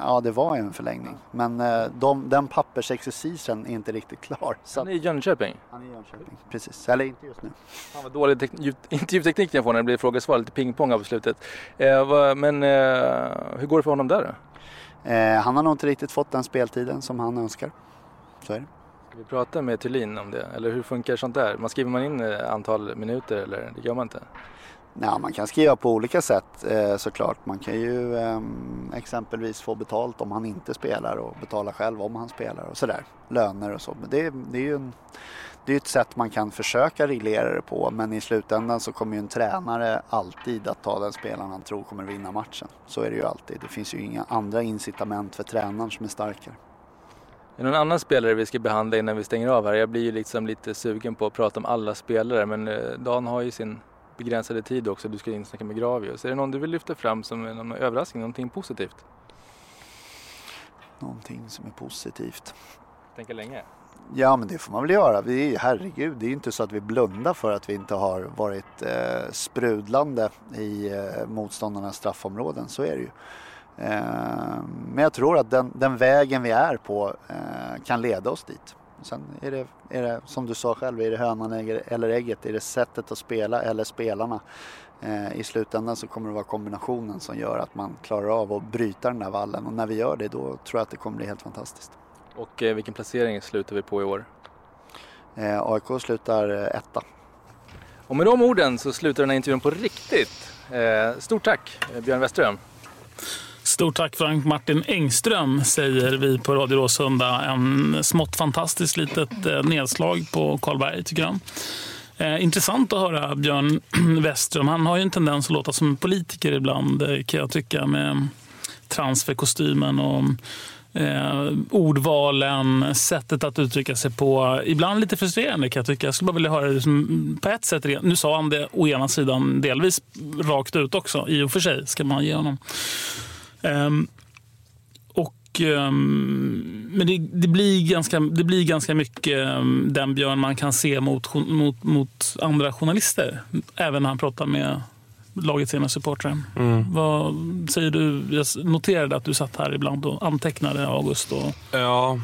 [SPEAKER 12] Ja, det var ju en förlängning. Men eh, de, den pappersexercisen är inte riktigt klar.
[SPEAKER 13] Så... Han är i Jönköping?
[SPEAKER 12] Han är i Jönköping, precis. Eller inte just nu.
[SPEAKER 13] Fan vad dålig [LAUGHS] intervjuteknik jag får när det blir frågesvar, lite pingpong på slutet. Eh, men eh, hur går det för honom där då?
[SPEAKER 12] Han har nog inte riktigt fått den speltiden som han önskar. Så är det.
[SPEAKER 13] Ska vi prata med Thulin om det? Eller hur funkar sånt där? Man skriver man in antal minuter eller det gör man inte?
[SPEAKER 12] Ja, man kan skriva på olika sätt eh, såklart. Man kan ju eh, exempelvis få betalt om han inte spelar och betala själv om han spelar och sådär. Löner och så. Men det, det är ju en, det är ett sätt man kan försöka reglera det på men i slutändan så kommer ju en tränare alltid att ta den spelaren han tror kommer vinna matchen. Så är det ju alltid. Det finns ju inga andra incitament för tränaren som är starkare.
[SPEAKER 13] Är det någon annan spelare vi ska behandla innan vi stänger av här? Jag blir ju liksom lite sugen på att prata om alla spelare men eh, Dan har ju sin begränsade tid också. Du ska insnacka med Gravius. Är det någon du vill lyfta fram som en överraskning, någonting positivt?
[SPEAKER 12] Någonting som är positivt?
[SPEAKER 13] Tänka länge?
[SPEAKER 12] Ja men det får man väl göra. Vi, herregud, det är ju inte så att vi blundar för att vi inte har varit eh, sprudlande i eh, motståndarnas straffområden. Så är det ju. Eh, men jag tror att den, den vägen vi är på eh, kan leda oss dit. Sen är det, är det som du sa själv, är det hönan eller ägget? Är det sättet att spela eller spelarna? Eh, I slutändan så kommer det vara kombinationen som gör att man klarar av att bryta den där vallen och när vi gör det då tror jag att det kommer bli helt fantastiskt.
[SPEAKER 13] Och eh, vilken placering slutar vi på i år?
[SPEAKER 12] Eh, AIK slutar eh, etta.
[SPEAKER 13] Och med de orden så slutar den här intervjun på riktigt. Eh, stort tack Björn Westerholm.
[SPEAKER 7] Stort tack Frank Martin Engström säger vi på Radio Råsunda. En smått fantastiskt litet eh, nedslag på Karlberg tycker jag. Eh, intressant att höra Björn [CLEARS THROAT] Westrum. Han har ju en tendens att låta som en politiker ibland eh, kan jag tycka med transferkostymen och eh, ordvalen, sättet att uttrycka sig på. Ibland lite frustrerande kan jag tycka. Jag skulle bara vilja höra det som, på ett sätt. Nu sa han det å ena sidan delvis rakt ut också. I och för sig ska man ge honom. Um, och, um, men det, det, blir ganska, det blir ganska mycket um, den Björn man kan se mot, mot, mot andra journalister. Även när han pratar med lagets ena supportrar. Mm. Vad säger du? Jag noterade att du satt här ibland och antecknade August. Och...
[SPEAKER 8] Ja,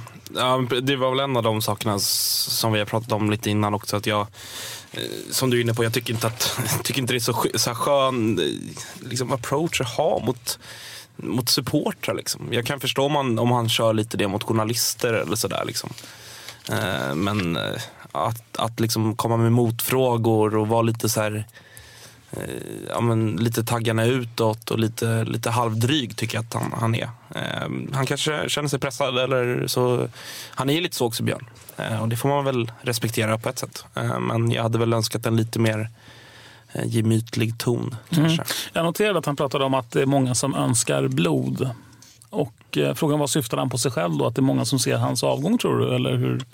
[SPEAKER 8] det var väl en av de sakerna som vi har pratat om lite innan också. Att jag, eh, som du är inne på, jag tycker inte att [LAUGHS] tycker inte det är så, så skön eh, liksom, approach att ha mot mot supportrar. Liksom. Jag kan förstå om han, om han kör lite det mot journalister eller sådär. Liksom. Eh, men eh, att, att liksom komma med motfrågor och vara lite så här eh, ja, men lite taggarna utåt och lite, lite halvdryg tycker jag att han, han är. Eh, han kanske känner sig pressad eller så. Han är ju lite så också Björn. Eh, och det får man väl respektera på ett sätt. Eh, men jag hade väl önskat en lite mer eh, gemytlig ton. Kanske.
[SPEAKER 7] Mm. Jag noterade att han pratade om att det är många som önskar blod. Och eh, frågan var, syftade han på sig själv då? Att det är många som ser hans avgång tror du? Eller hur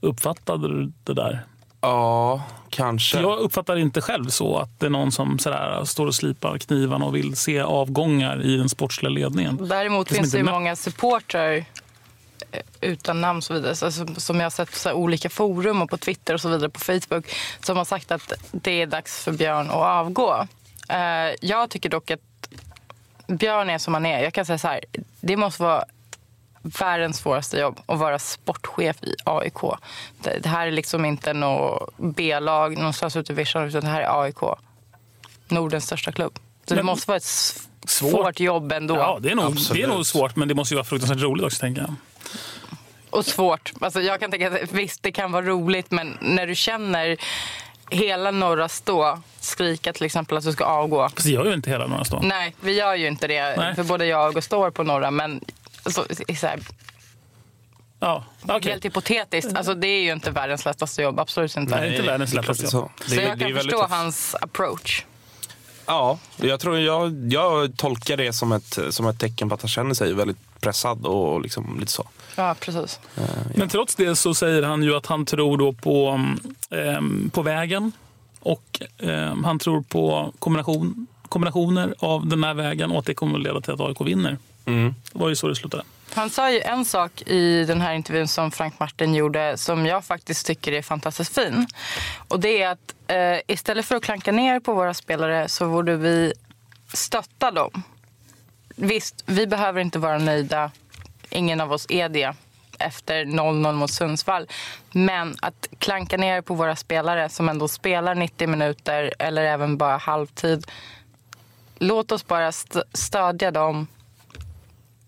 [SPEAKER 7] uppfattade du det där?
[SPEAKER 8] Ja, kanske.
[SPEAKER 7] Jag uppfattar inte själv så att det är någon som sådär, står och slipar knivarna och vill se avgångar i den sportsliga ledningen.
[SPEAKER 9] Däremot
[SPEAKER 7] Det
[SPEAKER 9] finns det ju många supportrar eh, utan namn och så vidare, alltså, som jag har sett på så här olika forum och på Twitter och så vidare på Facebook som har sagt att det är dags för Björn att avgå. Eh, jag tycker dock att Björn är som han är. Jag kan säga så här, det måste vara världens svåraste jobb att vara sportchef i AIK. Det, det här är liksom inte något B-lag någonstans ute i vischan utan det här är AIK. Nordens största klubb. Så det måste vara ett s- svårt jobb ändå.
[SPEAKER 7] Ja, det är, nog, det är nog svårt, men det måste ju vara fruktansvärt roligt också, tänker jag.
[SPEAKER 9] Och svårt. Alltså jag kan tänka att visst, det kan vara roligt, men när du känner hela norra stå skrika till exempel att du ska avgå.
[SPEAKER 7] Fast det gör ju inte hela några stå.
[SPEAKER 9] Nej, vi gör ju inte det.
[SPEAKER 7] Nej.
[SPEAKER 9] För både jag och står på norra, men i så här,
[SPEAKER 7] Ja,
[SPEAKER 9] helt hypotetiskt. Alltså, det är ju inte världens lättaste jobb. Absolut inte.
[SPEAKER 7] Nej, inte världens lättaste jobb.
[SPEAKER 8] Så,
[SPEAKER 9] Så jag kan förstå hans approach.
[SPEAKER 8] Ja, jag, tror jag, jag tolkar det som ett, som ett tecken på att han känner sig väldigt pressad och liksom lite så.
[SPEAKER 9] Ja, precis.
[SPEAKER 7] Men trots det så säger han ju att han tror då på, ehm, på vägen och ehm, han tror på kombination, kombinationer av den här vägen och att det kommer att leda till att AIK vinner.
[SPEAKER 8] Mm.
[SPEAKER 7] Det var ju så det slutade.
[SPEAKER 9] Han sa ju en sak i den här intervjun som Frank Martin gjorde som jag faktiskt tycker är fantastiskt fin. Och det är att eh, istället för att klanka ner på våra spelare så borde vi stötta dem. Visst, vi behöver inte vara nöjda. Ingen av oss är det efter 0-0 mot Sundsvall. Men att klanka ner på våra spelare som ändå spelar 90 minuter eller även bara halvtid. Låt oss bara st- stödja dem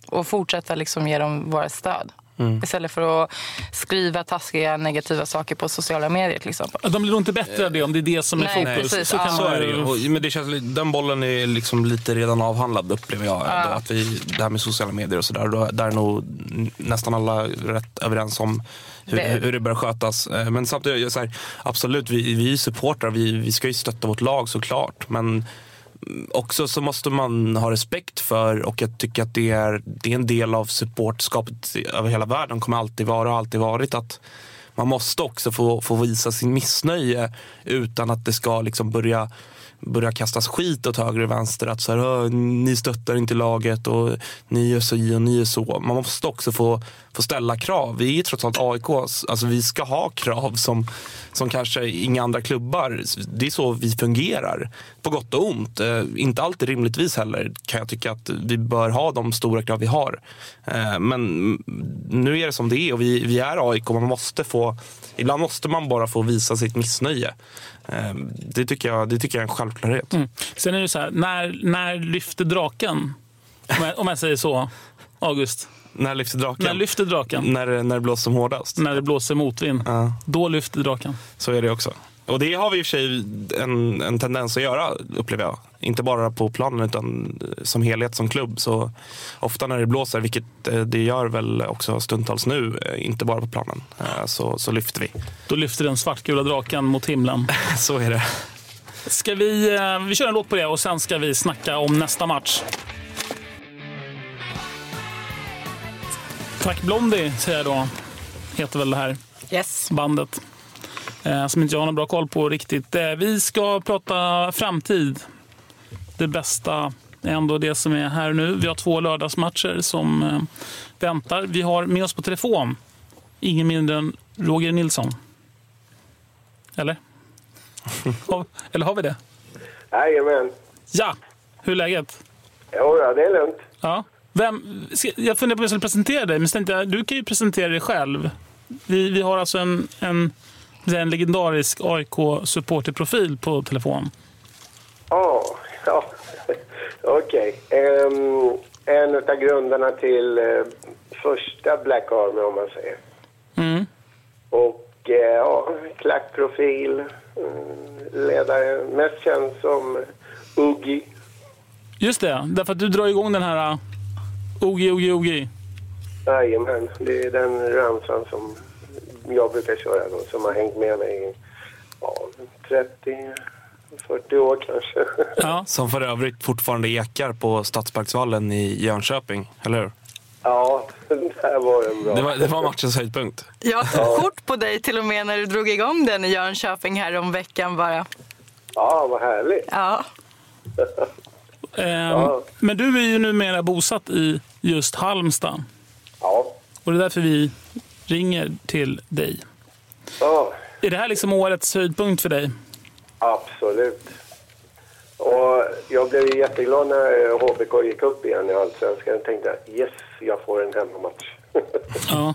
[SPEAKER 9] och fortsätta liksom ge dem våra stöd.
[SPEAKER 8] Mm.
[SPEAKER 9] Istället för att skriva taskiga negativa saker på sociala medier till exempel.
[SPEAKER 7] De blir nog inte bättre av det om det är det som är
[SPEAKER 9] Nej,
[SPEAKER 7] fokus.
[SPEAKER 9] precis.
[SPEAKER 7] Så kan
[SPEAKER 9] Ja.
[SPEAKER 8] Så
[SPEAKER 7] man
[SPEAKER 8] är det ju. Men det känns, den bollen är liksom lite redan avhandlad upplever jag.
[SPEAKER 9] Ja.
[SPEAKER 8] Att vi, det här med sociala medier och sådär. Där är nog nästan alla rätt överens om hur
[SPEAKER 9] Det-
[SPEAKER 8] hur det bör skötas. Eh, Men samtidigt, jag säger, absolut, vi, vi är supportrar. Vi, vi ska ju stötta vårt lag såklart. Men också så måste man ha respekt för och jag tycker att det är, det är en del av supportskapet över hela världen. kommer alltid vara och har alltid varit att man måste också få, få visa sin missnöje utan att det ska liksom börja börja kastas skit åt höger och vänster. Att så här, ni stöttar inte laget och ni gör så och ni är så. Man måste också få, få ställa krav. Vi är trots allt AIK. Alltså vi ska ha krav som, som kanske inga andra klubbar. Det är så vi fungerar. På gott och ont. Eh, inte alltid rimligtvis heller kan jag tycka att vi bör ha de stora krav vi har. Eh, men nu är det som det är och vi, vi är AIK. Man måste få, ibland måste man bara få visa sitt missnöje. Eh, Det tycker jag, det tycker jag är en självklarhet.
[SPEAKER 7] Mm. Sen är det så här, när, när lyfter draken? Om jag, om jag säger så, August.
[SPEAKER 8] När lyfter draken?
[SPEAKER 7] När lyfter draken?
[SPEAKER 8] När, det- när det blåser som hårdast.
[SPEAKER 7] När det blåser motvind. Då lyfter draken.
[SPEAKER 8] Så är det också. Och det har vi i och för sig en, en tendens att göra, upplever jag. Inte bara på planen utan som helhet som klubb. Så ofta när det blåser, vilket eh, det gör väl också stundtals nu, eh, inte bara på planen, eh, så, så lyfter vi.
[SPEAKER 7] Då lyfter den svartgula draken mot himlen. [LAUGHS]
[SPEAKER 8] så är det.
[SPEAKER 7] Ska vi, vi kör en låt på det och sen ska vi snacka om nästa match. Tack Blondie, säger jag då. Heter väl det här
[SPEAKER 9] yes.
[SPEAKER 7] bandet. Eh, som inte jag har någon bra koll på riktigt. Eh, vi ska prata framtid. Det bästa är ändå det som är här nu. Vi har två lördagsmatcher som eh, väntar. Vi har med oss på telefon ingen mindre än Roger Nilsson. Eller? [LAUGHS] Har- Eller har vi det?
[SPEAKER 14] Jajamän.
[SPEAKER 7] Ja, hur är läget?
[SPEAKER 14] Jo, ja, det är lugnt.
[SPEAKER 7] Ja. Vem, jag funderar på om jag skulle presentera dig, men tänkte du kan ju presentera dig själv. Vi, vi har alltså en, en, en legendarisk AIK-supporterprofil på telefon.
[SPEAKER 14] Ja, ja. [LAUGHS] okej. Ehm, en av grundarna till eh, första Black Army, om man säger.
[SPEAKER 7] Mm.
[SPEAKER 14] Och ja, klackprofil, eh, ledare, mest känd som Uggi.
[SPEAKER 7] Just det, därför att du drar igång den här uh, Ogi, Ogi, Ogi.
[SPEAKER 14] Jajamän, det är den ramsan som jag brukar köra då, som har hängt med mig i ja, 30-40 år kanske.
[SPEAKER 8] Ja. [LAUGHS] Som för övrigt fortfarande ekar på Stadsparksvallen i Jönköping, eller hur?
[SPEAKER 14] Ja, [LAUGHS] där var den bra.
[SPEAKER 8] Det var, det var matchens höjdpunkt.
[SPEAKER 9] Jag tog kort på dig till och med när du drog igång den i Jönköping här om veckan bara.
[SPEAKER 14] Ja, vad härligt.
[SPEAKER 9] Ja. [LAUGHS]
[SPEAKER 7] Ehm, Men du är ju numera bosatt i just Halmstad.
[SPEAKER 14] Ja.
[SPEAKER 7] Och det är därför vi ringer till dig.
[SPEAKER 14] Ja,
[SPEAKER 7] Är det här liksom årets höjdpunkt för dig?
[SPEAKER 14] absolut. Och jag blev jätteglad när HBK gick upp igen i Allsvenskan. Jag tänkte yes, jag får en hemmamatch. [LAUGHS]
[SPEAKER 7] Ja.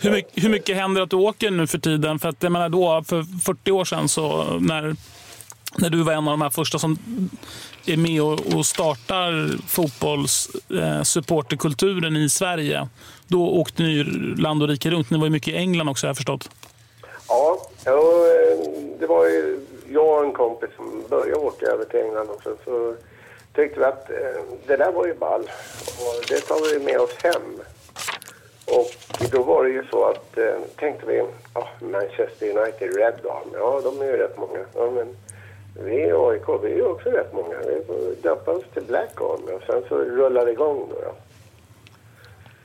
[SPEAKER 7] Hur mycket, hur mycket händer att du åker nu för tiden? För att jag menar då, för 40 år sedan, så när, när du var en av de här första som är med och, startar fotbollssupporterkulturen eh, i Sverige. Då åkte ni land och rike runt. Ni var ju mycket i England också har jag förstått.
[SPEAKER 14] Ja, eh, det var ju jag och en kompis som började åka över till England och sen så tyckte vi att eh, det där var ju ball och det tar vi med oss hem. Och då var det ju så att tänkte vi, ja, Manchester United, Red Army, ja de är ju rätt många. Ja, men vi i AIK, vi är ju också rätt många. Vi döpa oss till Black Army och sen så rullar det igång då.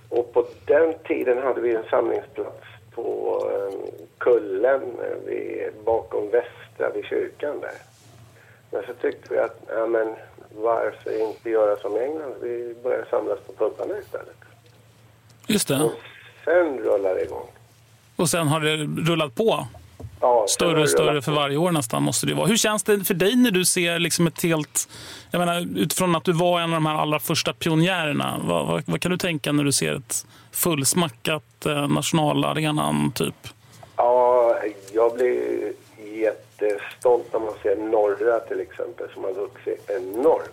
[SPEAKER 14] Och på den tiden hade vi en samlingsplats på eh, Kullen eh, vid, bakom Västra vid kyrkan där. Men så tyckte vi att, ja men varför inte göra som England? Vi börjar samlas på pubarna istället.
[SPEAKER 7] Just det.
[SPEAKER 14] Sen rullar det igång.
[SPEAKER 7] Och sen har det rullat på.
[SPEAKER 14] Ja,
[SPEAKER 7] Större och större för varje år nästan måste det vara. Hur känns det för dig när du ser liksom ett helt... Jag menar, utifrån att du var en av de här allra första pionjärerna. Vad, vad, vad kan du tänka när du ser ett fullsmackat eh, nationalarenan typ?
[SPEAKER 14] Ja, jag blir jättestolt när man ser Norra till exempel som har vuxit enormt.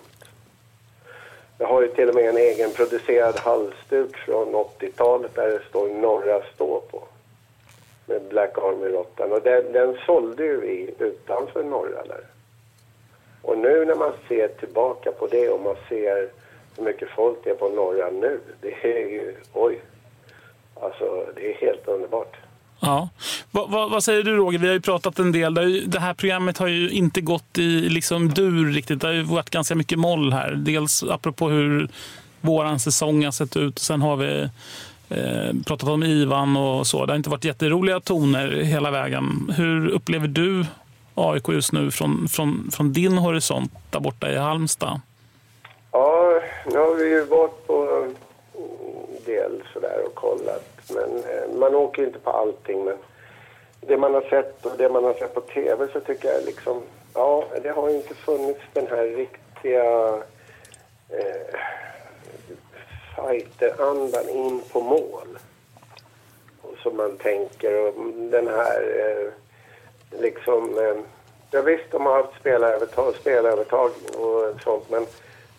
[SPEAKER 14] Jag har ju till och med en egenproducerad halsduk från 80-talet där det står Norra stå på. Med Black Army-råttan. Och den, den sålde ju vi utanför Norra där. Och nu när man ser tillbaka på det och man ser hur mycket folk det är på Norra nu. Det är ju, oj. Alltså det är helt underbart.
[SPEAKER 7] Ja. Vad, va, vad säger du Roger? Vi har ju pratat en del. Det, ju, det här programmet har ju inte gått i liksom dur riktigt. Det har ju varit ganska mycket moll här. Dels apropå hur våran säsong har sett ut. Sen har vi eh, pratat om Ivan och så. Det har inte varit jätteroliga toner hela vägen. Hur upplever du AIK just nu från, från, från din horisont där borta i Halmstad?
[SPEAKER 14] Ja, nu har vi ju varit på en del sådär och kollat. Men eh, man åker ju inte på allting. Men det man har sett och det man har sett på tv så tycker jag liksom... Ja, det har ju inte funnits den här riktiga eh, fighterandan in på mål. Och som man tänker och den här eh, liksom... Eh, ja visst, de har haft spelarövertag, spelarövertag och sånt men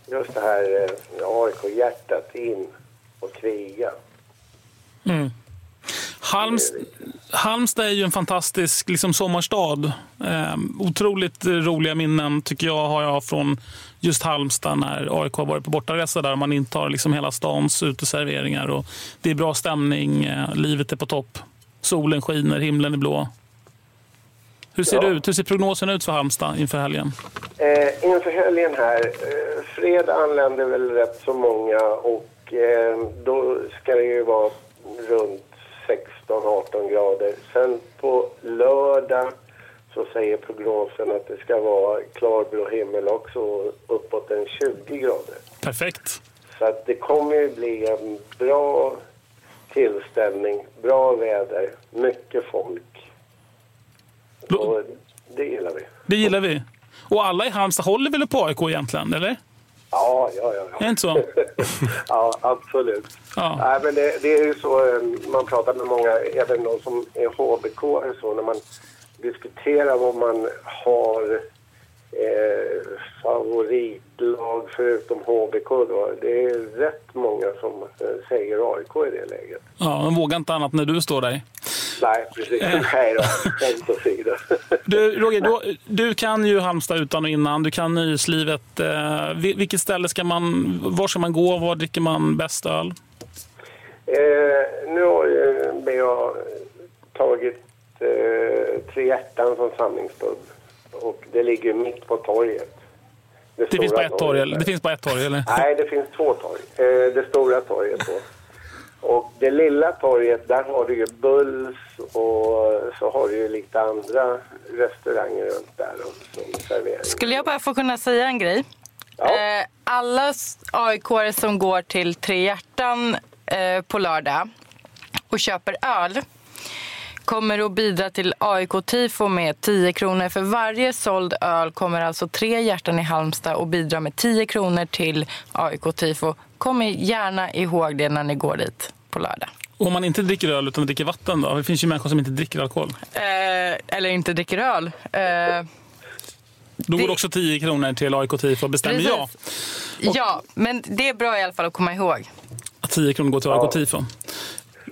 [SPEAKER 14] just det här eh, AIK-hjärtat in och kriga.
[SPEAKER 7] Mm. Halms, Halmstad är ju en fantastisk liksom, sommarstad. Eh, otroligt roliga minnen tycker jag har jag från just Halmstad när AIK har varit på bortaresa där. Man intar liksom hela stans uteserveringar och det är bra stämning, eh, livet är på topp. Solen skiner, himlen är blå. Hur ser
[SPEAKER 14] Ja.
[SPEAKER 7] det ut? Hur ser prognosen ut för Halmstad inför helgen?
[SPEAKER 14] Eh, inför helgen här, eh, fredag anländer väl rätt så många och eh, då ska det ju vara runt 16-18 grader. Sen på lördag så säger prognosen att det ska vara klarblå himmel också uppåt en 20 grader.
[SPEAKER 7] Perfekt.
[SPEAKER 14] Så att det kommer ju bli en bra tillställning, bra väder, mycket folk. Och det gillar vi.
[SPEAKER 7] Det gillar vi. Och alla i Halmstad håller väl på AIK egentligen, eller?
[SPEAKER 14] Ja, ja, ja.
[SPEAKER 7] Är det inte så? [LAUGHS]
[SPEAKER 14] ja, absolut.
[SPEAKER 7] Ja.
[SPEAKER 14] Nej, men det, det är ju så, eh, man pratar med många, även de som är HBK, så när man diskuterar vad man har eh, favoritlag förutom HBK då. Det är rätt många som eh, säger AIK i det läget.
[SPEAKER 7] Ja, men vågar inte annat när du står där.
[SPEAKER 14] Nej, precis. [LAUGHS] Nej då, skämt åsido. [LAUGHS]
[SPEAKER 7] Du, Roger, du, du kan ju Halmstad utan och innan. Du kan nöjeslivet. Eh, vil- vilket ställe ska man... Var ska man gå? Var dricker man bäst öl?
[SPEAKER 14] Eh, nu har ju BA tagit eh, Tre Hjärtan som samlingspub. Och det ligger mitt på torget.
[SPEAKER 7] Det finns
[SPEAKER 14] stora
[SPEAKER 7] bara ett torg, eller? Det finns bara ett torg, eller?
[SPEAKER 14] Nej, det finns två torg. Eh, det stora torget då. Och det lilla torget, där har du ju Bulls och så har du ju lite andra restauranger runt där och som serverar.
[SPEAKER 9] Skulle jag bara få kunna säga en grej? Eh, alla aik som går till Tre Hjärtan eh, på lördag och köper öl kommer att bidra till AIK Tifo med 10 kronor. För varje såld öl kommer alltså Tre Hjärtan i Halmstad och bidra med 10 kronor till AIK Tifo. Kom gärna ihåg det när ni går dit på lördag.
[SPEAKER 7] Och om man inte dricker öl utan dricker vatten då? Det finns ju människor som inte dricker alkohol.
[SPEAKER 9] Eh, eller inte dricker öl. Eh,
[SPEAKER 7] Då går det också 10 kronor till AIK Tifo, bestämmer
[SPEAKER 9] Precis.
[SPEAKER 7] jag.
[SPEAKER 9] ja, men det är bra i alla fall att komma ihåg.
[SPEAKER 7] Att 10 kronor går till AIK Tifo.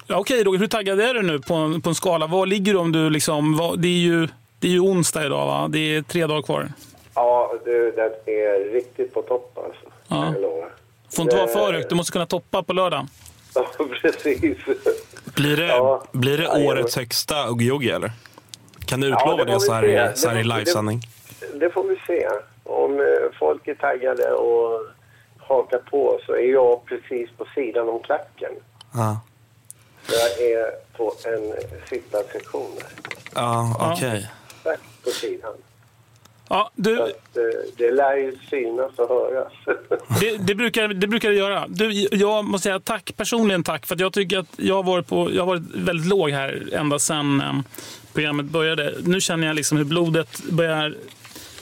[SPEAKER 7] Ja, Okej Roger, hur taggad är du nu på en, på en skala? Var ligger du om du liksom... Vad, det, är ju, det är ju onsdag idag va? Det är tre dagar kvar.
[SPEAKER 14] Ja, du, den är riktigt på topp alltså.
[SPEAKER 7] Ja.
[SPEAKER 14] Jag.
[SPEAKER 7] Får inte vara
[SPEAKER 14] Det-
[SPEAKER 7] för högt, du måste kunna toppa på lördag. [LAUGHS]
[SPEAKER 14] Ja, precis.
[SPEAKER 8] Blir det,
[SPEAKER 14] Ja.
[SPEAKER 8] blir det
[SPEAKER 14] Ja,
[SPEAKER 8] årets högsta Uggi eller? Kan du
[SPEAKER 14] Ja,
[SPEAKER 8] utlova
[SPEAKER 14] det
[SPEAKER 8] det,
[SPEAKER 14] vi
[SPEAKER 8] så här i,
[SPEAKER 14] Det
[SPEAKER 8] så här i
[SPEAKER 14] får- det-
[SPEAKER 8] livesändning?
[SPEAKER 14] Det får vi se. Om eh, folk är taggade och hakar på så är jag precis på sidan om klacken.
[SPEAKER 8] Ja,
[SPEAKER 14] jag är på en sittarsektion där.
[SPEAKER 8] ja okej.
[SPEAKER 14] Där på sidan.
[SPEAKER 7] Ja, du,
[SPEAKER 14] att, eh, det lär ju synas och höras. [LAUGHS]
[SPEAKER 7] det, det, brukar, det brukar det göra. Du, jag måste säga tack, personligen tack. För att jag tycker att jag har varit, på, jag har varit väldigt låg här ända sedan eh, programmet började. Nu känner jag liksom hur blodet börjar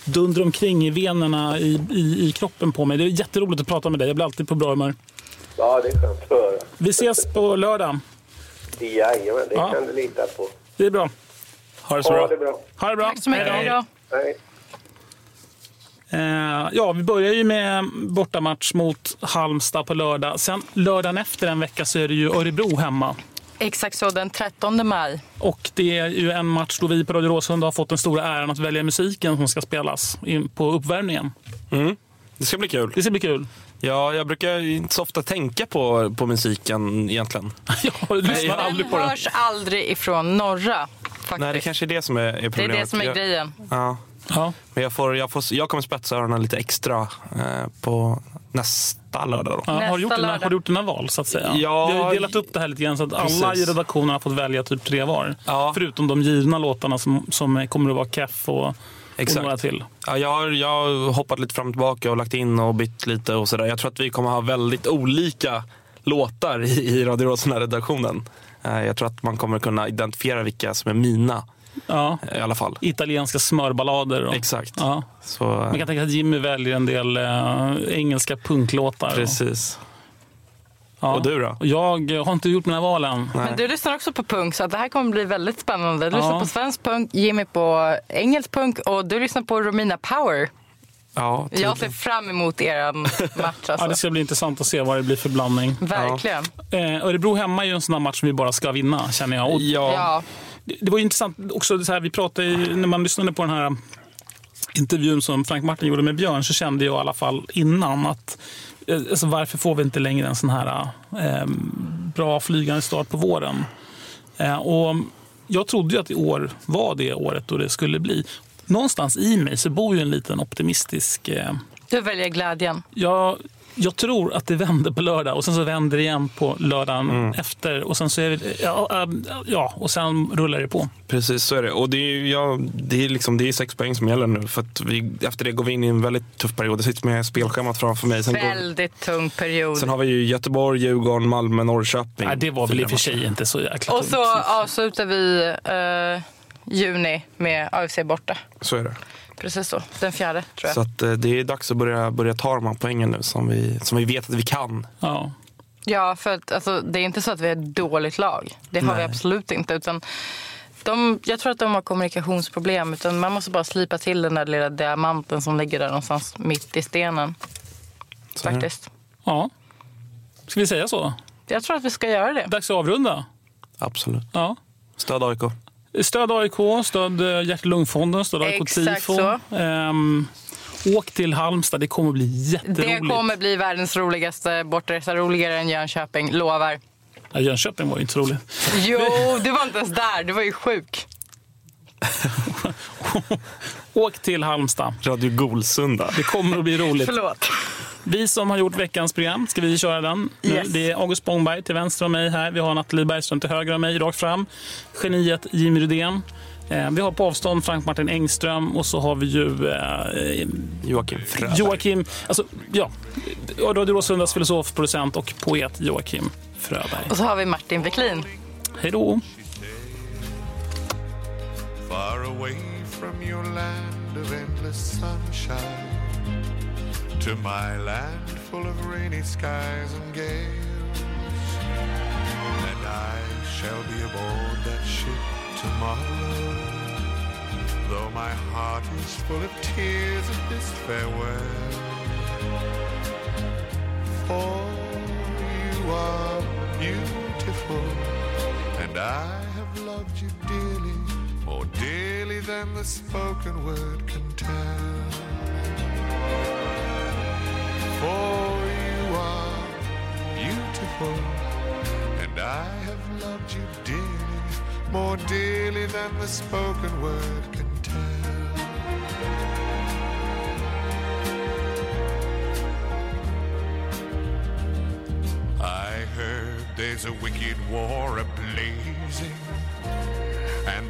[SPEAKER 7] dundra omkring i venerna i, i, i kroppen på mig. Det är jätteroligt att prata med dig. Jag blir alltid på bra humör.
[SPEAKER 14] ja, det är skönt att höra.
[SPEAKER 7] Vi ses på lördag.
[SPEAKER 14] Jajamän, det
[SPEAKER 7] Ja.
[SPEAKER 14] kan du lita på.
[SPEAKER 7] Det är bra.
[SPEAKER 8] Ha det
[SPEAKER 14] så bra. Ha det bra.
[SPEAKER 7] Ha det bra.
[SPEAKER 9] Tack så mycket.
[SPEAKER 7] Hej.
[SPEAKER 9] Hej då.
[SPEAKER 14] Hej.
[SPEAKER 7] Eh, ja, vi börjar ju med bortamatch mot Halmstad på lördag. Sen lördagen efter en vecka så är det ju Örebro hemma.
[SPEAKER 9] Exakt så, den 13 maj.
[SPEAKER 7] Och det är ju en match då vi på Radio Råsunda har fått den stora äran att välja musiken som ska spelas in på uppvärmningen.
[SPEAKER 8] Mm. Det ska bli kul.
[SPEAKER 7] Det ska bli kul.
[SPEAKER 8] Ja, jag brukar inte så ofta tänka på, på musiken egentligen. [LAUGHS]
[SPEAKER 7] jag lyssnar aldrig på
[SPEAKER 9] Den
[SPEAKER 7] den.
[SPEAKER 9] hörs aldrig ifrån norra. Faktiskt.
[SPEAKER 8] Nej, det kanske är det som är, är
[SPEAKER 9] det är
[SPEAKER 8] problemet.
[SPEAKER 9] det som är
[SPEAKER 8] Jag-
[SPEAKER 9] grejen.
[SPEAKER 8] Ja.
[SPEAKER 7] Ja.
[SPEAKER 8] Men jag, får, jag, får, jag kommer spetsa öronen lite extra eh, på nästa lördag. Då.
[SPEAKER 7] Ja, har, du gjort dina, har du gjort dina val så att säga?
[SPEAKER 8] Ja,
[SPEAKER 7] vi har ju delat upp det här lite grann så att alla
[SPEAKER 8] Precis.
[SPEAKER 7] i redaktionen har fått välja typ tre var. Förutom de givna låtarna som, som kommer att vara Keff och, och
[SPEAKER 8] Exakt.
[SPEAKER 7] några till.
[SPEAKER 8] Ja, jag, har, jag har hoppat lite fram och tillbaka och lagt in och bytt lite och sådär. Jag tror att vi kommer ha väldigt olika låtar i, i Radio Råsunda-redaktionen. Eh, Jag tror att man kommer kunna identifiera vilka som är mina.
[SPEAKER 7] Ja.
[SPEAKER 8] I alla fall.
[SPEAKER 7] Italienska smörballader. Och,
[SPEAKER 8] Exakt.
[SPEAKER 7] Ja.
[SPEAKER 8] Så,
[SPEAKER 7] Man kan tänka att Jimmy väljer en del eh, engelska punklåtar.
[SPEAKER 8] Precis.
[SPEAKER 7] Ja.
[SPEAKER 8] Och du då?
[SPEAKER 7] Jag har inte gjort mina val än.
[SPEAKER 9] Men du lyssnar också på punk, så att det här kommer bli väldigt spännande. Du lyssnar
[SPEAKER 7] Ja.
[SPEAKER 9] på svensk punk, Jimmy på engelsk punk och du lyssnar på Romina Power.
[SPEAKER 8] Ja,
[SPEAKER 9] Jag ser fram emot er match.
[SPEAKER 7] Ja,
[SPEAKER 9] Alltså.
[SPEAKER 7] det ska bli intressant att se vad det blir för blandning.
[SPEAKER 9] Verkligen.
[SPEAKER 7] Eh, Örebro hemma är ju en sån här match som vi bara ska vinna, känner jag. Och
[SPEAKER 9] Ja.
[SPEAKER 7] det, det var ju intressant också, så här, vi pratade ju, när man lyssnade på den här intervjun som Frank Martin gjorde med Björn så kände jag i alla fall innan att alltså, varför får vi inte längre en sån här eh, bra flygande start på våren? Eh, och jag trodde ju att i år var det året då det skulle bli. Någonstans i mig så bor ju en liten optimistisk eh,
[SPEAKER 9] Du väljer glädjen.
[SPEAKER 7] jag, jag tror att det vänder på lördag och sen så vänder det igen på lördagen efter. Och sen så är det, ja, ja, och sen rullar det på.
[SPEAKER 8] Precis, så är det. Och det är, ja, det är, liksom, det är sex poäng som gäller nu. För att vi, efter det går vi in i en väldigt tuff period. Det sitter med spelschemat framför mig. Sen, går,
[SPEAKER 9] Väldigt tung period.
[SPEAKER 8] sen har vi ju Göteborg, Djurgården, Malmö, Norrköping.
[SPEAKER 7] Nej, det var väl i och för sig inte så jäkla
[SPEAKER 9] Och så avslutar vi eh, juni med AFC borta.
[SPEAKER 8] Så är det.
[SPEAKER 9] Precis så. Den fjärde, tror jag.
[SPEAKER 8] Så att, eh, det är dags att börja, börja ta de här poängen nu som vi, som vi vet att vi kan.
[SPEAKER 7] Ja.
[SPEAKER 9] Ja, för att alltså, det är inte så att vi är ett dåligt lag. Det har vi
[SPEAKER 8] Nej.
[SPEAKER 9] absolut inte. Utan De, jag tror att de har kommunikationsproblem. Utan man måste bara slipa till den där lilla diamanten som ligger där någonstans mitt i stenen. Faktiskt.
[SPEAKER 7] Ja. Ska vi säga så?
[SPEAKER 9] Jag tror att vi ska göra det.
[SPEAKER 7] Dags att avrunda.
[SPEAKER 8] Absolut.
[SPEAKER 7] Ja.
[SPEAKER 8] Stöd AIK.
[SPEAKER 7] Stöd AIK, stöd eh, Hjärt-Lungfonden, stöd AIK
[SPEAKER 9] Exakt
[SPEAKER 7] Tifo. Ehm, åk till Halmstad, det kommer bli jätteroligt.
[SPEAKER 9] Det kommer bli världens roligaste bortresa. Roligare än Jönköping, lovar.
[SPEAKER 7] Ja, Jönköping var ju inte roligt.
[SPEAKER 9] Jo, du var inte ens där. Du var ju sjuk. [LAUGHS]
[SPEAKER 7] Åk till Halmstad.
[SPEAKER 8] Radio Golsunda.
[SPEAKER 7] Det kommer att bli roligt. [LAUGHS]
[SPEAKER 9] Förlåt.
[SPEAKER 7] Vi som har gjort veckans program, ska vi köra den? nu?
[SPEAKER 9] Yes.
[SPEAKER 7] Det är August Spångberg till vänster om mig här. Vi har Nathalie Bergström till höger om mig, rakt fram. Geniet Jimmy Rydén. Eh, vi har på avstånd Frank Martin Engström och så har vi ju eh,
[SPEAKER 8] Joakim Fröberg.
[SPEAKER 7] Joakim, alltså, ja, Radio Råsundas filosof, producent och poet Joakim Fröberg.
[SPEAKER 9] Och så har vi Martin Wiklin.
[SPEAKER 7] Hej då!
[SPEAKER 15] From your land of endless sunshine to my land full of rainy skies and gales. And I shall be aboard that ship tomorrow, though my heart is full of tears at this farewell. For you are beautiful, and I have loved you dearly, more than the spoken word can tell. For you are beautiful, and I have loved you dearly, more dearly than the spoken word can tell. I heard there's a wicked war a-blazing,